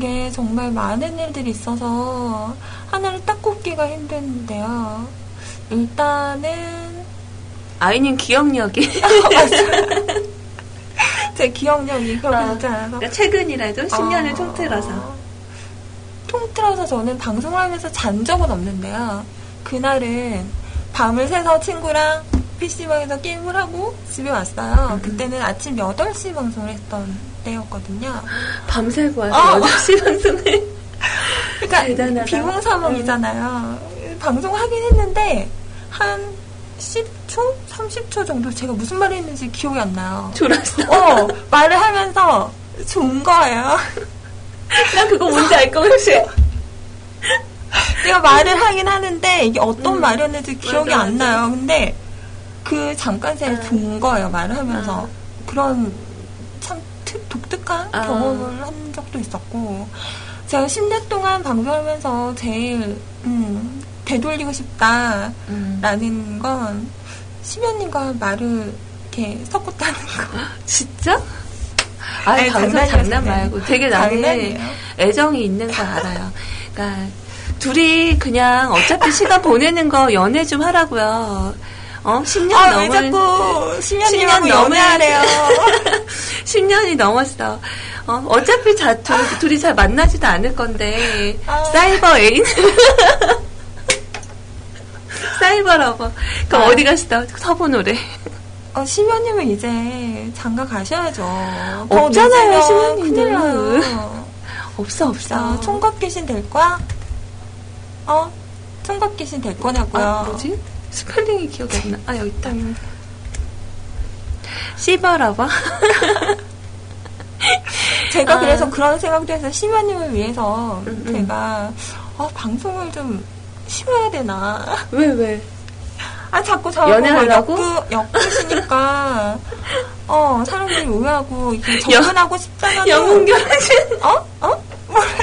게 정말 많은 일들이 있어서 하나를 딱 꼽기가 힘든데요. 일단은 아이님 기억력이 제 기억력이 그렇게 어, 좋지 않아서 그러니까 최근이라도 10년을 아, 통틀어서 통틀어서 저는 방송을 하면서 잔 적은 없는데요. 그날은 밤을 새서 친구랑 PC방에서 게임을 하고 집에 왔어요. 음. 그때는 아침 8시 방송을 했던 때였거든요. 밤새고 와서 어. 8시 방송을 그러니까. 비몽사몽이잖아요. 방송하긴 했는데 한 10초? 30초 정도 제가 무슨 말을 했는지 기억이 안 나요. 졸았어. 어, 말을 하면서 좋은 거예요. 나 그거 뭔지 알것 같아. 내가 말을 하긴 하는데 이게 어떤 음. 말이었는지 기억이 맞아, 안 맞아. 나요. 근데 그 잠깐 사이에 아. 좋은 거예요. 말을 하면서 아. 그런 참 특, 독특한 아. 경험을 한 적도 있었고 제가 10년 동안 방송하면서 제일 음, 되돌리고 싶다라는 음. 건 심연님과 말을 이렇게 섞었다는 거. 진짜? 아, 아니, 방송 장난이에요, 장난 장난. 말고 되게 나는 장난이에요. 애정이 있는 거 알아요. 그러니까 둘이 그냥 어차피 시간 보내는 거 연애 좀 하라고요. 어, 10년 아, 왜 넘은 자꾸 심연님하고 10년 연애하래요? 10년이 넘었어. 어, 어차피 자, 둘, 둘이 잘 만나지도 않을 건데 아. 사이버 애인 사이버 러버. 그럼 아. 어디 갔어? 서보 노래. 어, 심연님은 이제 장가 가셔야죠. 더 없잖아요, 나요. 없어 없어. 자, 총각 귀신 될 거야? 어? 총각 귀신 될 거냐고요? 아, 뭐지? 스펠링이 기억이 안 나. 아, 여기 있다. 시버러버? 제가 아. 그래서 그런 생각도 해서 심연님을 위해서 음, 음. 제가 어, 방송을 좀 쉬어야 되나. 왜, 왜? 아, 자꾸 저하고 연애하려고? 엮으, 엮으시니까, 어, 사람들이 오해하고, 이게 접근하고 싶잖아요. 영웅 결혼식. 어? 어? 뭐라고?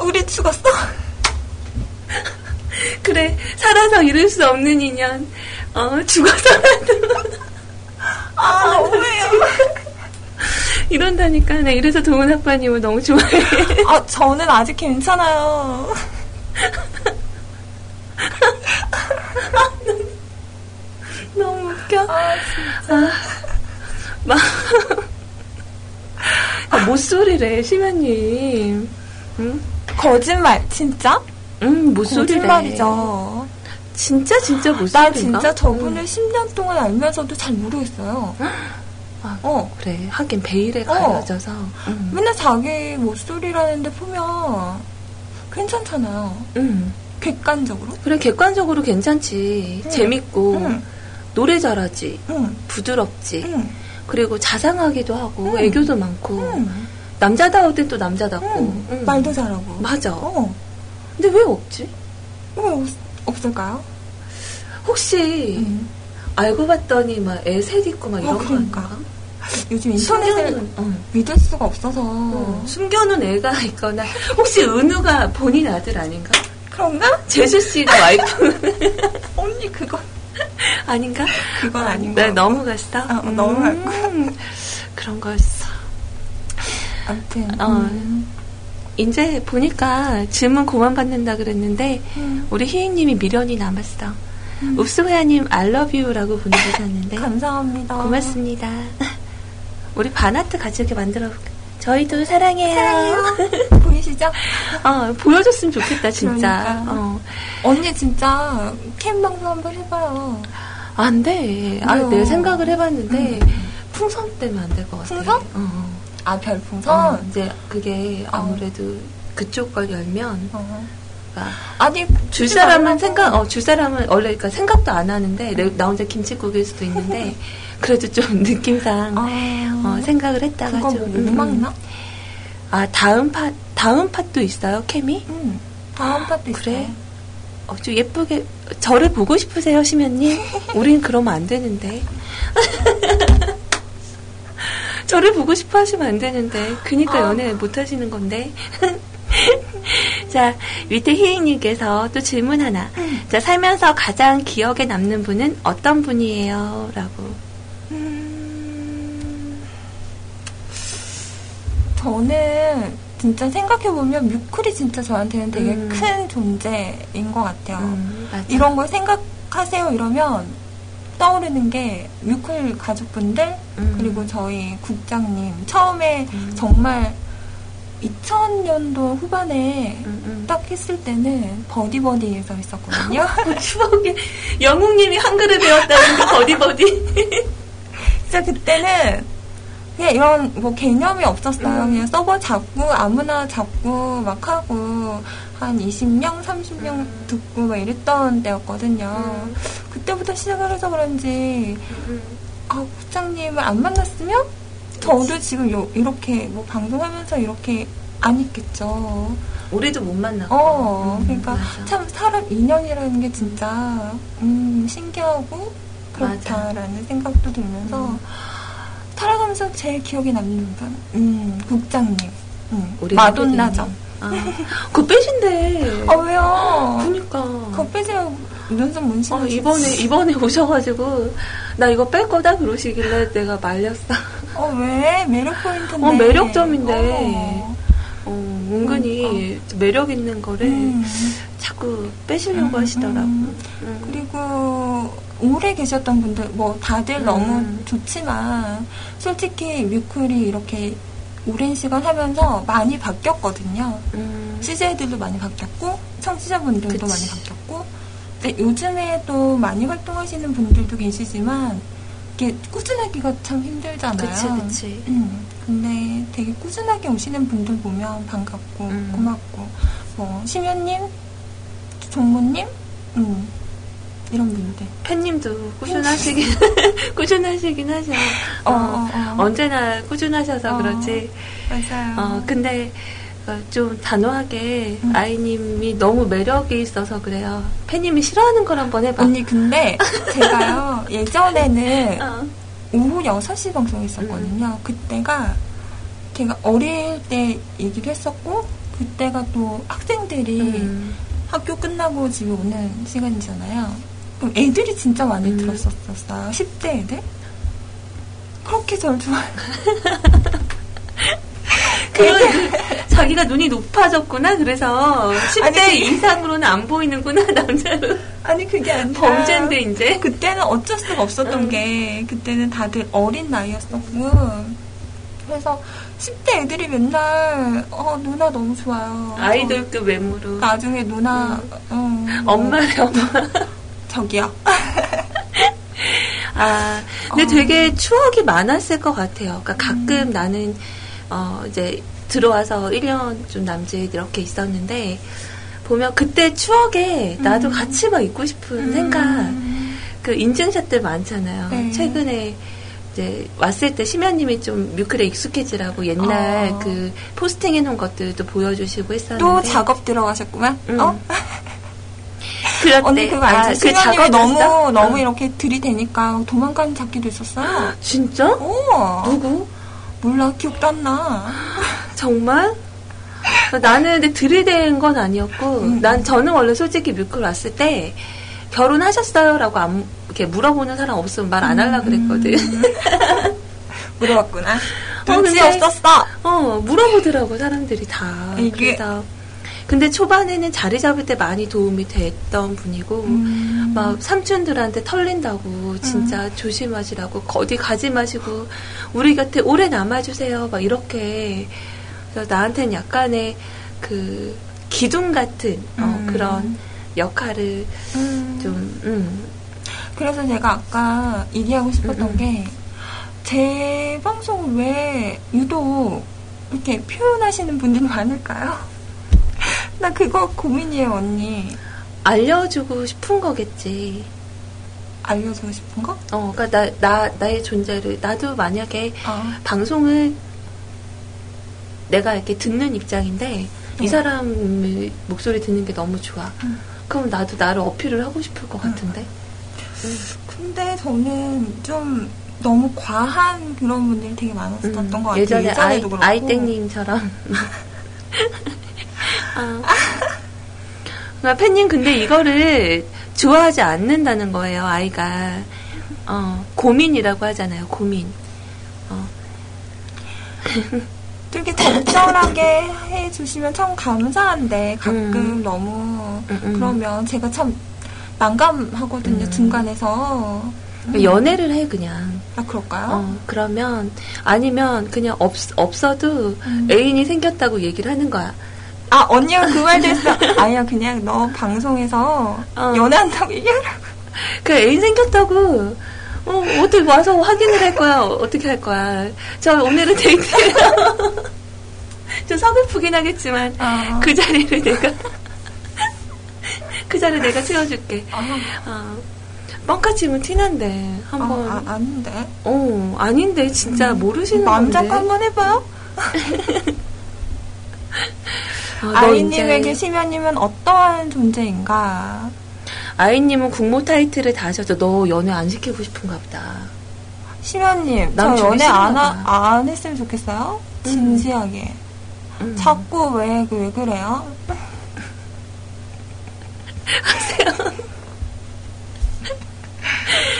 우리 죽었어? 그래, 살아서 이룰 수 없는 인연. 어, 죽어서라도. 아, 너무해요. 이런다니까. 나 이래서 동훈 아빠님을 너무 좋아해. 아, 저는 아직 괜찮아요. 너무 웃겨. 아, 아, 막. 아, 못소리래, 심연님. 응? 거짓말, 진짜? 응, 못소리래. 거짓말이죠. 진짜, 진짜 못소리인가? 나 진짜 저분을 10년 동안 알면서도 잘 모르겠어요. 아, 어. 그래. 하긴 베일에 어. 가려져서. 응. 맨날 자기 목소리라는데 보면 괜찮잖아요. 응. 객관적으로. 그래, 객관적으로 괜찮지. 응. 재밌고. 응, 노래 잘하지. 응, 부드럽지. 응, 그리고 자상하기도 하고, 응. 애교도 많고. 응. 남자다울 땐 또 남자답고. 말도 잘하고. 맞아. 어. 근데 왜 없지? 왜 없, 없을까요? 혹시 응. 알고 봤더니 막 애 셋 있고 막 이런 어, 거 그러니까. 아닌가? 요즘 인터넷을 숨겨놓은, 응. 믿을 수가 없어서. 어, 숨겨놓은 애가 있거나 혹시 은우가 본인 아들 아닌가? 그런가? 재수 씨가 와이프 언니, 그건, 아닌가? 그건 아닌 거. 네, 넘어갔어. 어, 어, 넘어갔고. 음, 그런 거였어. 아무튼. 어. 음. 이제 보니까 질문 그만 받는다 그랬는데 음. 우리 희희님이 미련이 남았어. 읍수회아님 I love you라고 보내주셨는데 감사합니다. 고맙습니다. 우리 반하트 같이 이렇게 만들어 볼까? 저희도 사랑해요. 보이시죠? 어, 보여줬으면 좋겠다, 진짜. 그러니까. 어. 언니 진짜 캠 방송 한번 해봐요. 안 돼. 아? 내가 생각을 해봤는데, 풍선 때문에 안될 것 같아. 풍선? 어. 아 별풍선? 어, 이제 그게 아무래도 그쪽 걸 열면, 어. 그러니까 아니 줄 사람은. 생각, 어, 줄 사람은 원래 그러니까 생각도 안 하는데, 내- 나 혼자 김치국일 수도 있는데, 그래도 좀 느낌상, 아, 어, 생각을 했다가 좀. 뭐 음, 음악나? 아, 다음 팟, 다음 팟도 있어요, 케미? 응. 다음 파트 있어요. 그래? 어, 좀 예쁘게, 저를 보고 싶으세요, 시면님? 우린 그러면 안 되는데. 저를 보고 싶어 하시면 안 되는데. 그니까 아. 연애 못 하시는 건데. 자, 밑에 희익님께서 또 질문 하나. 자, 살면서 가장 기억에 남는 분은 어떤 분이에요? 라고. 저는 진짜 생각해보면 뮤클이 진짜 저한테는 되게 음. 큰 존재인 것 같아요. 음. 이런 걸 생각하세요 이러면 떠오르는 게 뮤클 가족분들 음. 그리고 저희 국장님 처음에 음. 정말 2000년도 후반에 음, 음. 딱 했을 때는 버디버디에서 했었거든요. 추억에 영웅님이 한글을 배웠다는 그 버디버디. 진짜 그때는 그냥 이런 뭐 개념이 없었어요. 음. 그냥 서버 잡고 아무나 잡고 막 하고 한 20명, 30명 음. 듣고 막 이랬던 때였거든요. 그때부터 시작을 해서 그런지 아 국장님을 안 만났으면 저도 지금 요- 이렇게 뭐 방송하면서 이렇게 안 있겠죠. 우리도 못 만나고. 어, 음, 그러니까 맞아. 참 사람 인연이라는 게 진짜 음, 신기하고 그렇다라는 생각도 들면서 음. 살아가면서 제일 기억에 남는 분, 음, 국장님, 음, 우리 마돈나점. 아, 그거 빼신대. 아 왜요? 그니까. 그거 빼세요. 눈썹 문신. 어, 이번에, 이번에 오셔가지고, 나 이거 뺄 거다 그러시길래 내가 말렸어. 어 왜? 매력 포인트인데. 어, 매력점인데. 어. 어, 은근히 매력 있는 거를 음. 자꾸 빼시려고 음, 하시더라고. 음. 음. 그리고 오래 계셨던 분들 뭐 다들 음. 너무 좋지만 솔직히 뮤클이 이렇게 오랜 시간 하면서 많이 바뀌었거든요. 음. CJ들도 많이 바뀌었고 청취자분들도 그치. 많이 바뀌었고 근데 요즘에 또 많이 활동하시는 분들도 계시지만 이게 꾸준하기가 참 힘들잖아요. 그치, 그치. 음, 근데 되게 꾸준하게 오시는 분들 보면 반갑고 음. 고맙고 뭐 심연님, 종무님, 음, 이런 분들. 팬님도 꾸준하시긴, 꾸준하시긴 하셔. 어, 어, 어. 언제나 꾸준하셔서 어. 그렇지. 맞아요. 어, 근데 어, 좀 단호하게 음. 아이님이 너무 매력이 있어서 그래요. 팬님이 싫어하는 걸 한번 해봐. 언니 근데 제가요 예전에는 어. 오후 6시 방송했었거든요. 그때가 제가 어릴 때 얘기도 했었고 그때가 또 학생들이 음. 학교 끝나고 집에 오는 시간이잖아요. 애들이 진짜 많이 음. 들었었어요. 10대 애들? 그렇게 절 좋아해요. 그런 자기가 눈이 높아졌구나. 그래서 10대 아니, 이상으로는 안 보이는구나 남자로. 아니 그게 아니라 범죄인데 이제. 그때는 어쩔 수가 없었던 응. 게 그때는 다들 어린 나이였었고 그래서 10대 애들이 맨날 어 누나 너무 좋아요. 아이돌급 외모로. 저 나중에 누나 어, 뭐, 엄마래 엄마. 저기요. 아, 근데 어. 되게 추억이 많았을 것 같아요. 그러니까 가끔 나는, 어, 이제 들어와서 1년 좀 남짓 이렇게 있었는데, 보면 그때 추억에 나도 음. 같이 막 있고 싶은 생각, 그 인증샷들 많잖아요. 네. 최근에 이제 왔을 때 심연님이 좀 뮤클에 익숙해지라고 옛날 어. 그 포스팅 해놓은 것들도 보여주시고 했었는데. 또 작업 들어가셨구만. 음. 어? 그럴 언니 때, 그거 알지? 아, 그 작업을 너무 했어? 너무 어. 이렇게 들이대니까 도망가는 잡기도 있었어요. 진짜? 오, 누구? 몰라 기억도 안 나. 정말? 나는 근데 들이댄 건 아니었고, 음. 난 저는 원래 솔직히 뮤클 왔을 때 결혼하셨어요라고 안, 이렇게 물어보는 사람 없으면 말 안 하려 그랬거든. 물어봤구나. 눈치 근데- 없었어. 어, 물어보더라고 사람들이 다. 이게- 그래서 근데 초반에는 자리 잡을 때 많이 도움이 됐던 분이고, 음. 막 삼촌들한테 털린다고 진짜 조심하시라고 어디 가지 마시고 우리 곁에 오래 남아주세요. 막 이렇게 그래서 나한테는 약간의 그 기둥 같은 어, 음. 그런 역할을 음. 좀 음, 그래서 제가 아까 얘기하고 싶었던 음, 음. 게, 제 방송을 왜 유독 이렇게 표현하시는 분들이 많을까요? 나 그거 고민이에요, 언니. 알려주고 싶은 거겠지. 알려주고 싶은 거? 어, 그러니까 나, 나 나의 존재를 나도 만약에 어. 방송을 내가 이렇게 듣는 입장인데 이 네. 사람의 목소리 듣는 게 너무 좋아. 음. 그럼 나도 나를 어필을 하고 싶을 것 같은데. 근데 저는 좀 너무 과한 그런 분들이 되게 많았었던 음, 것 같아요. 예전에 아이. 아이땡님처럼. 아. 그러니까 팬님 근데 이거를 좋아하지 않는다는 거예요, 아이가. 어, 고민이라고 하잖아요, 고민. 어, 되게 적절하게 해주시면 참 감사한데 가끔 음. 너무 음, 음. 그러면 제가 참 난감하거든요 음. 중간에서 연애를 해, 그냥. 아 그럴까요? 어, 그러면, 아니면 그냥 없, 없어도 음. 애인이 생겼다고 얘기를 하는 거야. 아 언니가 그 말도 했어 아니야 그냥 너 방송에서 어. 연애한다고 얘기하라고 그 애인 생겼다고. 어, 어떻게 와서 확인을 할 거야? 어떻게 할 거야? 저 오늘은 데이트예요. 좀 서글프긴 하겠지만 아. 그 자리를 내가 그 자리를 내가 채워줄게. 아, 어, 뻥카치면 티난데 한번. 아, 아, 아닌데 어 아닌데 진짜 모르시는 남자가 건데. 한번 해봐요 어, 너 아이님에게 이제 심연님은 어떠한 존재인가 아이님은 국모 타이틀을 다 하셨죠. 너 연애 안 시키고 싶은가 보다. 심연님 남저 연애 안, 하, 봐. 안 했으면 좋겠어요 진지하게 음. 자꾸 왜, 그- 왜 그래요?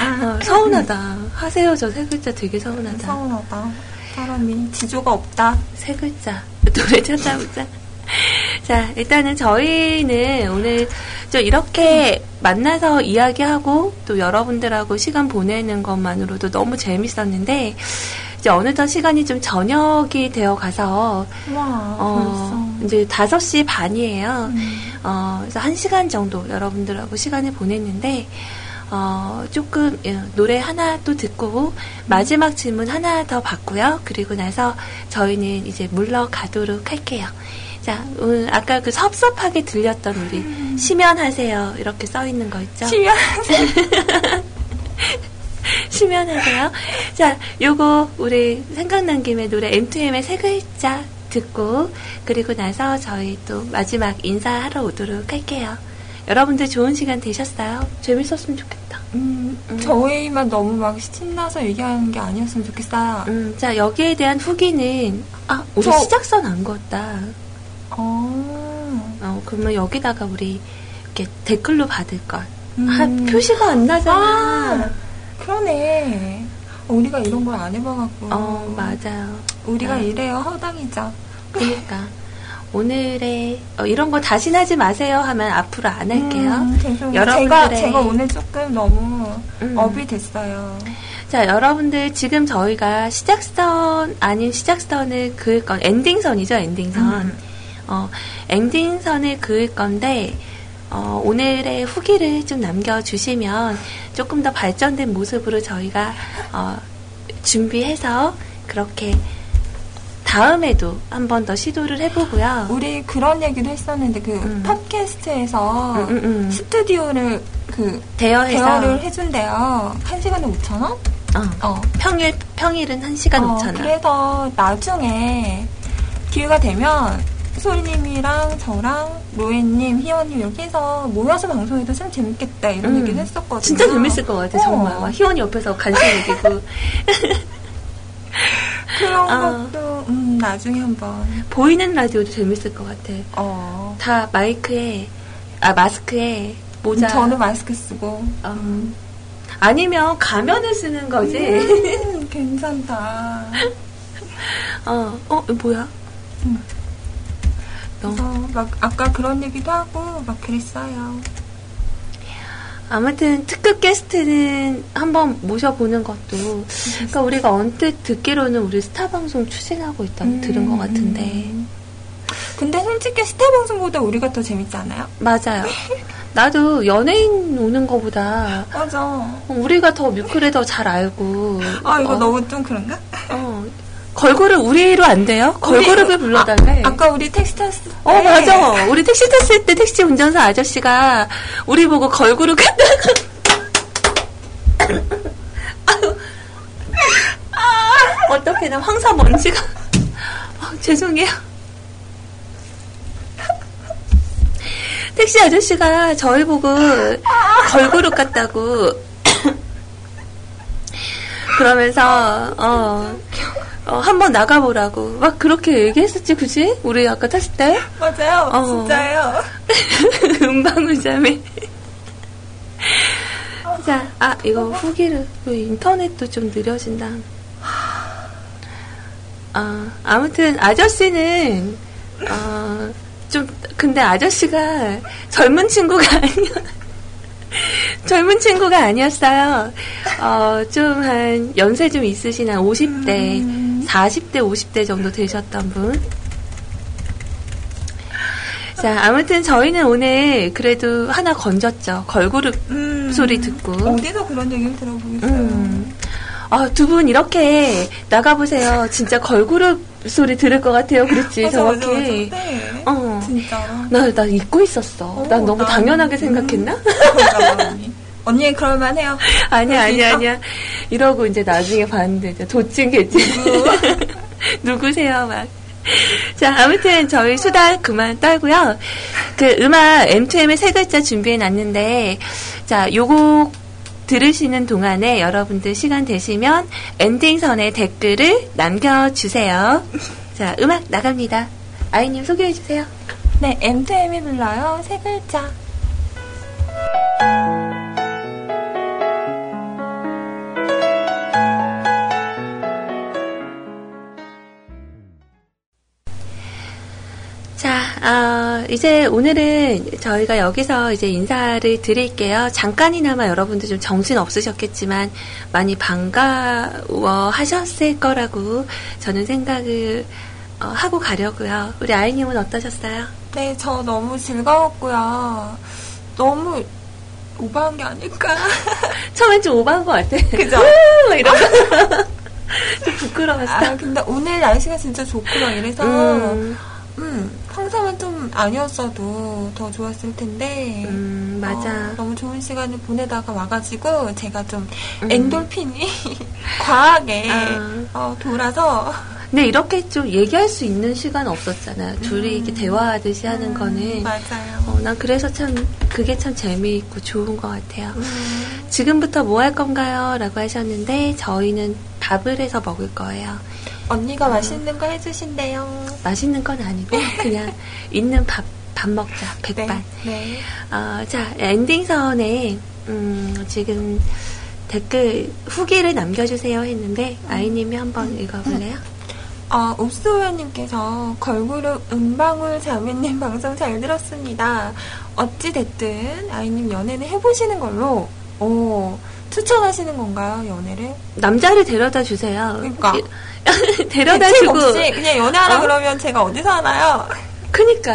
어, 서운하다. 하세요. 저 세 글자 되게 서운하다. 서운하다. 사람이 지조가 없다. 세 글자. 노래 찾아보자. 자, 일단은 저희는 오늘 좀 이렇게 만나서 이야기하고 또 여러분들하고 시간 보내는 것만으로도 너무 재밌었는데, 이제 어느덧 시간이 좀 저녁이 되어 가서, 와, 어, 이제 5시 반이에요. 음. 어, 그래서 한 시간 정도 여러분들하고 시간을 보냈는데, 어, 조금 예, 노래 하나 또 듣고 마지막 질문 하나 더 받고요. 그리고 나서 저희는 이제 물러가도록 할게요. 자, 오늘 아까 그 섭섭하게 들렸던 우리 심연하세요 이렇게 써 있는 거 있죠? 심연. 심연하세요. 자, 요거 우리 생각난 김에 노래 M2M의 세 글자 듣고 그리고 나서 저희 또 마지막 인사하러 오도록 할게요. 여러분들 좋은 시간 되셨어요? 재밌었으면 좋겠다. 음, 음. 저희만 너무 막 신나서 얘기하는 게 아니었으면 좋겠어요. 음, 자, 여기에 대한 후기는, 아, 우리 저- 시작선 안 걷다. 어. 어, 그러면 여기다가 우리 이렇게 댓글로 받을 걸. 음. 아, 표시가 안 나잖아. 아, 그러네. 우리가 이런 걸 안 해봐갖고. 어, 맞아요. 우리가 아. 이래요, 허당이죠. 그러니까. 오늘의, 어, 이런 거 다시 하지 마세요 하면 앞으로 안 할게요. 음. 여러분들의- 제가, 제가 오늘 조금 너무 음. 업이 됐어요. 자, 여러분들 지금 저희가 시작선 아닌 시작선을 그을 건 엔딩선이죠, 엔딩선. 음. 어, 엔딩선을 그을 건데 어, 오늘의 후기를 좀 남겨주시면 조금 더 발전된 모습으로 저희가 어, 준비해서 그렇게 다음에도 한 번 더 시도를 해보고요. 우리 그런 얘기도 했었는데, 그, 음. 팟캐스트에서 음, 음, 음. 스튜디오를, 그, 대여해서 대여를 해준대요. 한 시간에 5천 원? 어, 어. 평일 평일은 1시간 어, 5천 원. 그래서 나중에 기회가 되면 소리님이랑 저랑 로에님, 희원님 이렇게 해서 모여서 방송해도 참 재밌겠다 이런 음. 얘기를 했었거든요. 진짜 재밌을 것 같아, 정말. 어. 막 희원이 옆에서 간식 먹이고. 그런 어. 것도 음, 나중에 한번. 보이는 라디오도 재밌을 것 같아. 어. 다 마이크에, 아, 마스크에 모자. 저는 마스크 쓰고. 어. 아니면 가면을 쓰는 거지. 음, 괜찮다. 어, 어, 이거 뭐 야? 어. 어, 막 아까 그런 얘기도 하고 막 그랬어요. 아무튼 특급 게스트는 한번 모셔보는 것도 그러니까 우리가 언뜻 듣기로는 우리 스타 방송 추진하고 있다고 음, 들은 것 같은데 음. 근데 솔직히 스타 방송보다 우리가 더 재밌지 않아요? 맞아요. 나도 연예인 오는 거보다 맞아. 우리가 더 뮤클에 더 잘 알고 아 이거 어, 너무 좀 그런가? 어, 걸그룹 우리로 안 돼요? 걸그룹을 불러달래. 아, 까 우리 택시 탔을 때. 어 맞아. 우리 택시 탔을 때 택시 운전사 아저씨가 우리 보고 걸그룹 간다고. 아, 어떻게 나 황사 먼지가. 어, 죄송해요. 택시 아저씨가 저희 보고 걸그룹 같다고. 그러면서 어, 어, 한번 나가보라고 막 그렇게 얘기했었지, 그지? 우리 아까 탔을 때. 맞아요. 어. 진짜예요. 음방울자매. 자, 아, 이거 후기를, 그 인터넷도 좀 느려진다. 아, 아무튼, 아저씨는, 어, 좀, 근데 아저씨가 젊은 친구가 아니야. 젊은 친구가 아니었어요. 어, 좀 한, 연세 좀 있으신 한 50대, 40대, 50대 정도 되셨던 분. 자, 아무튼 저희는 오늘 그래도 하나 건졌죠. 걸그룹 음. 소리 듣고. 어디서 그런 얘기를 들어보겠어요. 음. 아, 두 분 이렇게 나가보세요. 진짜 걸그룹 소리 들을 것 같아요. 그랬지, 맞아, 맞아, 정확히. 맞아. 네. 어. 진짜로. 나, 나 잊고 있었어. 어, 난 너무 난- 당연하게 음. 생각했나? 맞아, 언니. 언니 그럴만 해요. 아니야, 아니야, 있어? 아니야. 이러고 이제 나중에 봤는데, 이제 도찐겠지. 누구세요, 막. 자, 아무튼 저희 수다 그만 떨고요. 그 음악 M2M의 세 글자 준비해 놨는데, 자, 요곡 들으시는 동안에 여러분들 시간 되시면 엔딩선에 댓글을 남겨주세요. 자, 음악 나갑니다. 아이님 소개해 주세요. 네, M2M이 불러요. 세 글자. 자, 이제 오늘은 저희가 여기서 이제 인사를 드릴게요. 잠깐이나마 여러분들 좀 정신 없으셨겠지만 많이 반가워 하셨을 거라고 저는 생각을 어, 하고 가려고요. 우리 아이님은 어떠셨어요? 네, 저 너무 즐거웠고요. 너무 오버한 게 아닐까. 처음엔 좀 오버한 것 같아. 그죠? 막 이런 거. 좀 부끄러웠어. 아, 근데 오늘 날씨가 진짜 좋고 막 이래서, 음, 음, 항상은 좀 아니었어도 더 좋았을 텐데. 음, 맞아. 어, 너무 좋은 시간을 보내다가 와가지고 제가 좀 음. 엔돌핀이 과하게 아. 어, 돌아서 근데 이렇게 좀 얘기할 수 있는 시간 없었잖아요. 둘이 이렇게 대화하듯이 하는 거는. 음. 맞아요. 어, 난 그래서 참 그게 참 재미있고 좋은 것 같아요. 음, 지금부터 뭐 할 건가요? 라고 하셨는데 저희는 밥을 해서 먹을 거예요. 언니가 맛있는 거 해주신대요. 맛있는 건 아니고 그냥 있는 밥, 밥 먹자. 네. 백반. 네. 어, 자, 엔딩선에 음, 지금 댓글 후기를 남겨주세요 했는데 아이님이 한번 읽어볼래요? 아, 옵스호연님께서 걸그룹 은방울 자매님 방송 잘 들었습니다. 어찌됐든 아이님 연애는 해보시는 걸로 어, 추천하시는 건가요, 연애를? 남자를 데려다 주세요. 그러니까. 데려다 대책 주고. 그냥 연애하라 어? 그러면 제가 어디서 하나요? 그니까.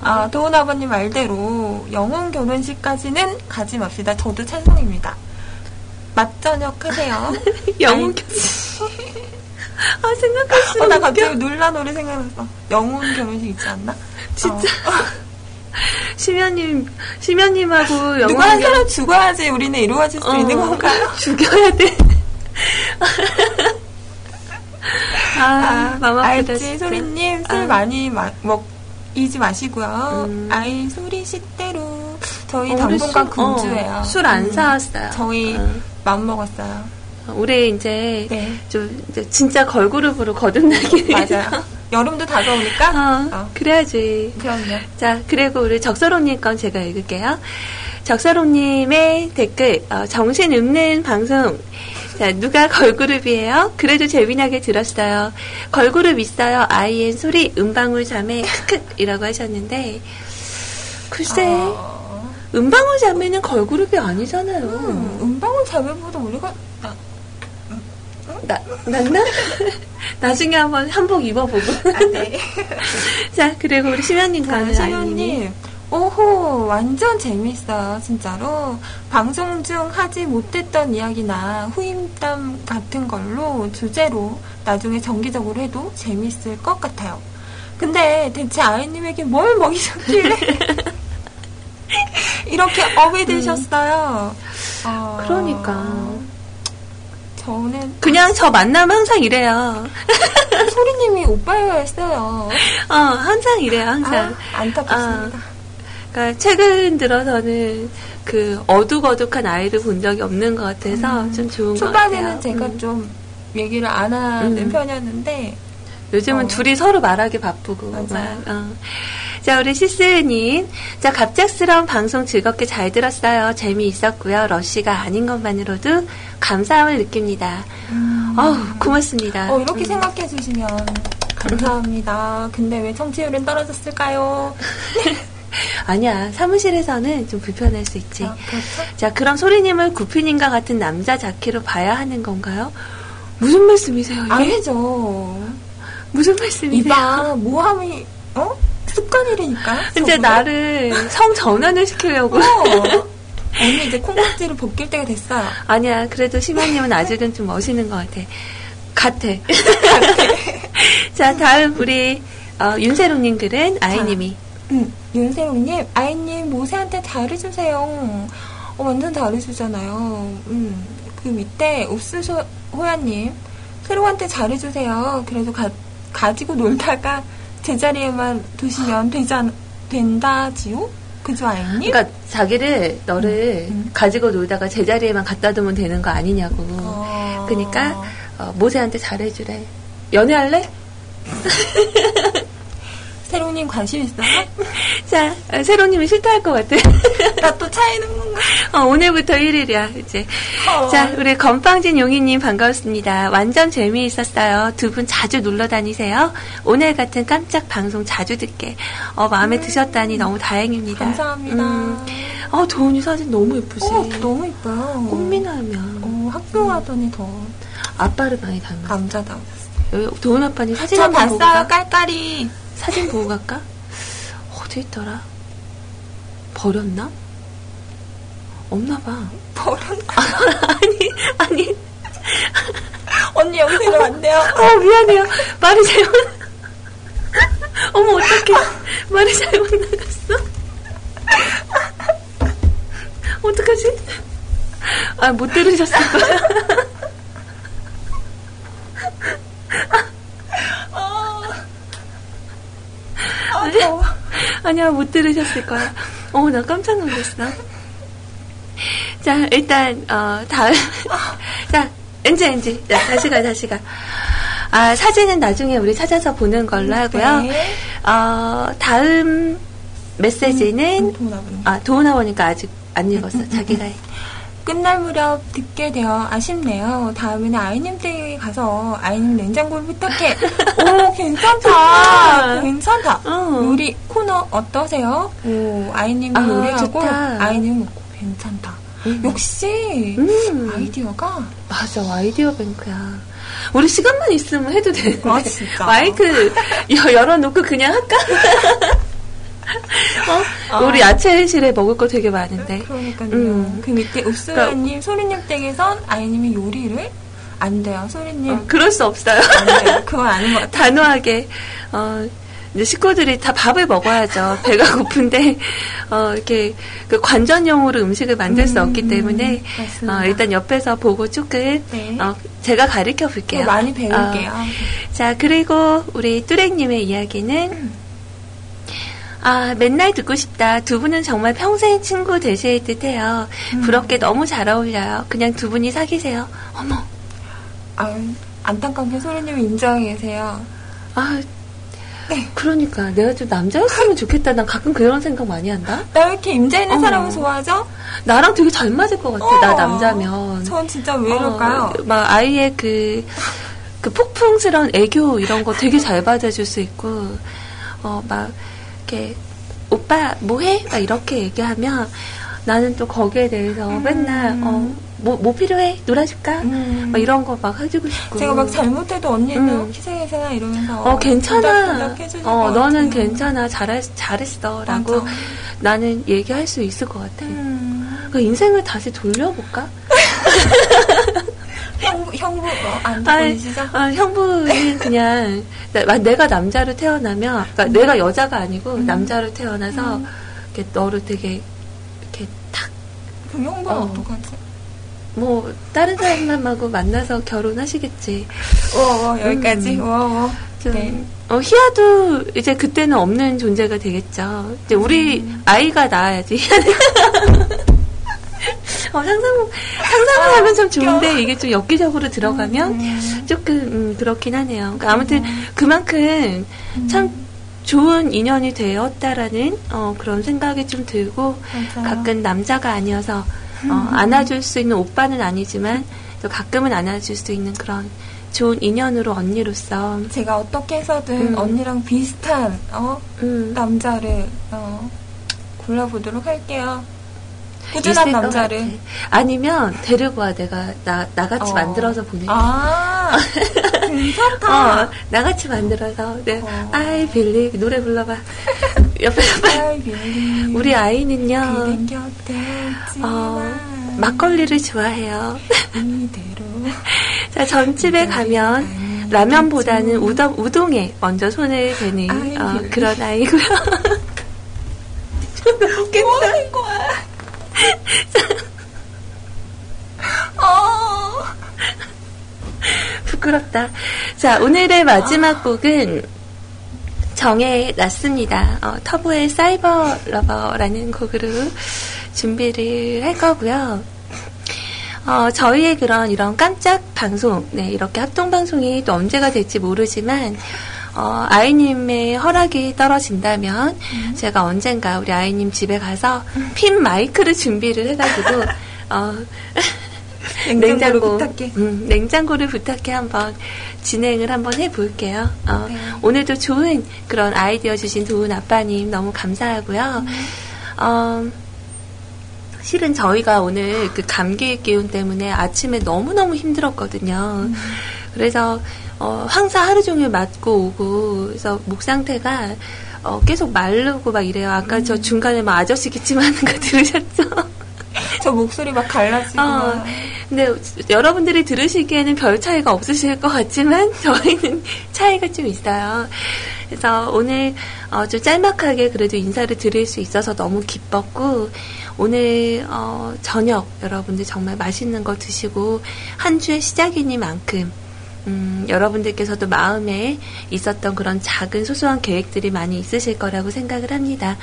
아, 도훈 아버님 말대로 영혼 결혼식까지는 가지 맙시다. 저도 찬성입니다. 맞저녁 하세요. 영웅 아니, 아, 생각할수록. 어, 나. 갑자기 놀라 노래 생각났어. 영혼 결혼식 있지 않나? 진짜. 어. 심연님, 심연님하고 영웅. 누가 한 사람 죽어야지 우리는 이루어질 수 있는 건가요? 죽여야 돼. 아, 아프다. 알지. 소리님, 술 아. 많이 마, 먹이지 마시고요. 음. 아이, 소리 식대로. 저희 어, 당분간 술- 금주예요. 어, 술안 음. 사왔어요. 저희 어. 마음 먹었어요. 우리 이제 네. 좀 이제 진짜 걸그룹으로 거듭나기 위해서. 맞아요. 여름도 다가오니까. 어, 어. 그래야지. 그럼요. 자, 그리고 우리 적서롱님 건 제가 읽을게요. 적서롱님의 댓글, 어, 정신 없는 방송. 자, 누가 걸그룹이에요? 그래도 재미나게 들었어요. 걸그룹 있어요. 아이엔 소리, 음방울 자매, 크크이라고 하셨는데, 글쎄, 어, 음방울 자매는 걸그룹이 아니잖아요. 음, 음방울 자매보다 우리가 나, 나, 낫나? 나중에 한번 한복 입어보고. 네. 자, 그리고 우리 심연님 자, 거는 아이님이. 신현님. 오호, 완전 재밌어요, 진짜로. 방송 중 하지 못했던 이야기나 후임담 같은 걸로 주제로 나중에 정기적으로 해도 재밌을 것 같아요. 근데 대체 아이님에게 뭘 먹이셨길래 이렇게 업이 되셨어요? 어, 그러니까. 저는 그냥 저 만나면 항상 이래요. 소리님이 오빠예요 했어요. 어, 항상 이래요, 항상. 아, 안타깝습니다. 그러니까 최근 들어서는 그 어둑어둑한 아이를 본 적이 없는 것 같아서 좀 좋은 것 같아요. 음. 초반에는 제가 음. 좀 얘기를 안 하는 음. 편이었는데 요즘은 어. 둘이 서로 말하기 바쁘고. 맞아요. 막, 어. 자, 우리 시스님. 자, 갑작스러운 방송 즐겁게 잘 들었어요. 재미있었고요. 러쉬가 아닌 것만으로도 감사함을 느낍니다. 어우, 고맙습니다. 어, 이렇게 음. 생각해 주시면 감사합니다. 근데 왜 청취율은 떨어졌을까요? 아니야. 사무실에서는 좀 불편할 수 있지. 아, 그렇죠? 자, 그럼 소리님을 구피님과 같은 남자 자키로 봐야 하는 건가요? 무슨 말씀이세요, 이게? 아니죠. 무슨 말씀이세요? 이봐, 모함이, 어? 습관이라니까? 저보다? 나를 성 전환을 시키려고. 어. 언니 이제 콩깍지를 벗길 때가 됐어요. 아니야, 그래도 심아님은 아직은 좀 멋있는 것 같아. 같아. 자, 다음 우리 어, 윤세롱님 글은 아이님이. 음, 윤세롱님, 아이님 모세한테 잘해주세요. 어, 완전 잘해주잖아요. 음, 그 밑에 옥수수 호야님, 세롱한테 잘해주세요. 그래도 가, 가지고 놀다가 제자리에만 두시면 되잖, 된다지요? 그죠, 아이님? 그러니까 자기를 너를 음. 가지고 놀다가 제자리에만 갖다 두면 되는 거 아니냐고. 어. 그러니까 어, 모세한테 잘해주래. 연애할래? 세롱님 관심 있어요? 자, 어, 세롱님이 싫다할 것 같아. 나 또 차이는 건가? 어, 오늘부터 1일이야, 이제. 어. 자, 우리 건빵진 용희님 반갑습니다. 완전 재미있었어요. 두 분 자주 놀러 다니세요. 오늘 같은 깜짝 방송 자주 듣게. 어, 마음에 드셨다니 너무 다행입니다. 음. 감사합니다. 음. 어, 도훈이 사진 너무 예쁘지? 어, 너무 이뻐요. 꽃미나면. 어, 학교 가더니 더 아빠를 많이 닮았어. 남자다웠어. 여기 도훈 아빠니 사진 저 한번 보고 봤어요, 가. 깔깔이. 사진 보고 갈까? 어디 있더라? 버렸나? 없나 봐. 버렸나? 아니, 아니. 언니 여기 들어안 돼요. 어, 미안해요. 말이 잘못. 어머, 어떡해. 말이 잘못 나갔어. 어떡하지? 아, 못 들으셨을 거야. 아, 더워. 아니야, 못 들으셨을 거야. 어, 나 깜짝 놀랐어. 자, 일단, 어, 다음. 자, 엔지, 엔지. 자, 다시 가, 다시 가. 아, 사진은 나중에 우리 찾아서 보는 걸로 하고요. 네. 어, 다음 메시지는, 음, 도나보니. 아, 도훈아버니까 아직 안 읽었어. 자기가 해. 끝날 무렵 듣게 되어 아쉽네요. 다음에는 아이님 댁에 가서 아이님 냉장고를 부탁해. 오, 괜찮다. 괜찮다. 어. 요리 코너 어떠세요? 오, 아이님이 아, 요리하고 좋다. 아이님 먹고 괜찮다. 역시 음. 아이디어가 맞아, 아이디어 뱅크야. 우리 시간만 있으면 해도 되는데. 아? 마이크 여- 열어놓고 그냥 할까? 어? 우리 야채실에 먹을 거 되게 많은데. 그러니까요. 음. 그 밑에 읍수라님, 소리님 댁에선 아이님이 요리를 안 돼요. 소리님 어, 그럴 수 없어요. 안 돼요. 그건 아닌 것 같아요. 단호하게. 어, 이제 식구들이 다 밥을 먹어야죠. 배가 고픈데, 어, 이렇게, 그 관전용으로 음식을 만들 수 음, 없기 때문에. 어, 일단 옆에서 보고 조금, 네. 어, 제가 가르쳐 또 볼게요. 많이 배울게요. 어, 자, 그리고 우리 뚜렉님의 이야기는, 아, 맨날 듣고 싶다. 두 분은 정말 평생 친구 되실 듯 해요. 음. 부럽게 너무 잘 어울려요. 그냥 두 분이 사귀세요. 어머, 아유, 안타깝게 소리님 인정하게 계세요. 아, 그러니까 내가 좀 남자였으면 좋겠다. 난 가끔 그런 생각 많이 한다. 나 왜 이렇게 임자 있는 어. 사람을 좋아하죠? 나랑 되게 잘 맞을 것 같아. 어. 나 남자면. 전 진짜 왜 이럴까요? 어, 막 아이의 그, 그 폭풍스러운 애교 이런 거 되게 잘 받아줄 수 있고, 어, 막, 이렇게, 오빠, 뭐 해? 막 이렇게 얘기하면, 나는 또 거기에 대해서 맨날, 어, 뭐, 뭐 필요해? 놀아줄까? 음. 막 이런 거 막 해주고 싶고. 제가 막 잘못해도 언니는 음. 희생해서나 이러면서 어, 괜찮아. 어, 것 너는. 괜찮아. 잘했, 잘했어. 라고 맞아. 나는 얘기할 수 있을 것 같아. 음. 그 인생을 다시 돌려볼까? 형부, 형부, 어, 안 계시죠? 아, 형부는 그냥 나- 내가 남자로 태어나면 그러니까 내가 여자가 아니고 남자로 태어나서 이렇게 너를 되게 이렇게 탁 그럼 형부는 어. 어. 떡하지 뭐 다른 사람하고 만나서 결혼하시겠지. 와, 와, 여기까지? 음. 와, 와. 좀, 네. 어, 희아도 이제 그때는 없는 존재가 되겠죠. 이제 우리 음. 아이가 나아야지. 어, 상상, 상상을 하면 참 좋은데 이게 좀 엽기적으로 들어가면 음. 조금 음, 그렇긴 하네요. 그러니까 아무튼 그만큼 참 좋은 인연이 되었다라는 어, 그런 생각이 좀 들고 맞아요. 가끔 남자가 아니어서 어, 안아줄 수 있는 오빠는 아니지만 또 가끔은 안아줄 수 있는 그런 좋은 인연으로 언니로서 제가 어떻게 해서든 음. 언니랑 비슷한, 어, 음, 남자를, 어, 골라보도록 할게요. 꾸준한 것 남자를. 아니면 데리고 와 내가 나 나같이 어. 만들어서 보내. 아, 괜찮다. 어, 나같이 만들어서 네, 어. I believe 노래 불러봐. 옆에 옆에 I believe 우리 아이는요. 어, 막걸리를 좋아해요. 자, 전집에 가면 라면보다는 우동, 우동에 먼저 손을 대는 아이, 어, 예. 그런 아이고요. 뭐 하는 거야? 어. 부끄럽다. 자, 오늘의 마지막 곡은 정해 놨습니다. 어, 터보의 사이버 러버라는 곡으로 준비를 할 거고요. 어, 저희의 그런 이런 깜짝 방송, 네, 이렇게 합동 방송이 또 언제가 될지 모르지만, 어, 아이님의 허락이 떨어진다면, 제가 언젠가 우리 아이님 집에 가서 핀 마이크를 준비를 해가지고, 어, 냉장고를 부탁해. 음, 냉장고를 부탁해 한번 진행을 한번 해볼게요. 어, 네. 오늘도 좋은 그런 아이디어 주신 도훈 아빠님 너무 감사하고요. 어, 실은 저희가 오늘 그 감기 기운 때문에 아침에 너무너무 힘들었거든요. 그래서 어, 항상 하루 종일 맞고 오고 그래서 목 상태가 어, 계속 마르고 막 이래요. 아까 저 중간에 막 아저씨 기침하는 거 들으셨죠? 저 목소리 막 갈라지고 어, 막. 근데 여러분들이 들으시기에는 별 차이가 없으실 것 같지만 저희는 차이가 좀 있어요. 그래서 오늘 어, 좀 짤막하게 그래도 인사를 드릴 수 있어서 너무 기뻤고 오늘 어, 저녁 여러분들 정말 맛있는 거 드시고 한 주의 시작이니만큼 음, 여러분들께서도 마음에 있었던 그런 작은 소소한 계획들이 많이 있으실 거라고 생각을 합니다.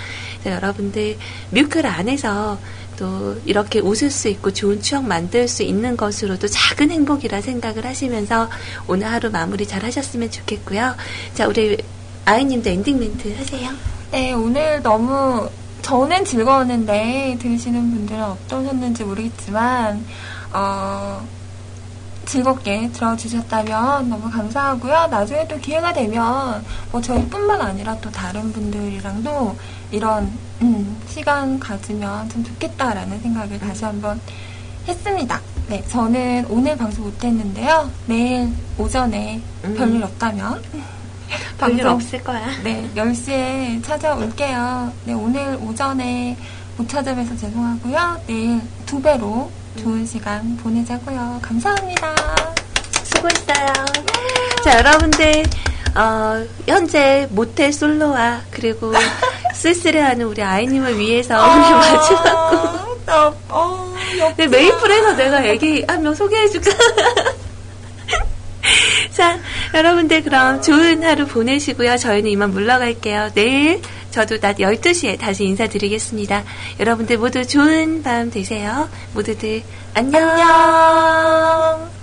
여러분들 뮤클 안에서 또 이렇게 웃을 수 있고 좋은 추억 만들 수 있는 것으로도 작은 행복이라 생각을 하시면서 오늘 하루 마무리 잘 하셨으면 좋겠고요. 자, 우리 아이님도 엔딩 멘트 하세요. 네, 오늘 너무 저는 즐거웠는데 들으시는 분들은 어떠셨는지 모르겠지만 어, 즐겁게 들어주셨다면 너무 감사하고요. 나중에 또 기회가 되면 뭐 저희뿐만 아니라 또 다른 분들이랑도 이런 음, 시간 가지면 참 좋겠다라는 생각을 다시 한번 했습니다. 네, 저는 오늘 방송 못했는데요. 내일 오전에 음. 별일 없다면 별일 없을 거야. 네, 10시에 찾아올게요. 네, 오늘 오전에 못 찾아뵈서 죄송하고요. 내일 두 배로 좋은 시간 보내자고요. 감사합니다. 수고했어요. 자, 여러분들, 어, 현재 모텔 솔로와 그리고 쓸쓸해하는 우리 아이님을 위해서 오늘 마지막 곡. 나, 어, 옆 네, 메이플에서 내가 애기 한 명 소개해줄까? 자, 여러분들 그럼 좋은 하루 보내시고요. 저희는 이만 물러갈게요. 내일 저도 낮 12시에 다시 인사드리겠습니다. 여러분들 모두 좋은 밤 되세요. 모두들 안녕. 안녕.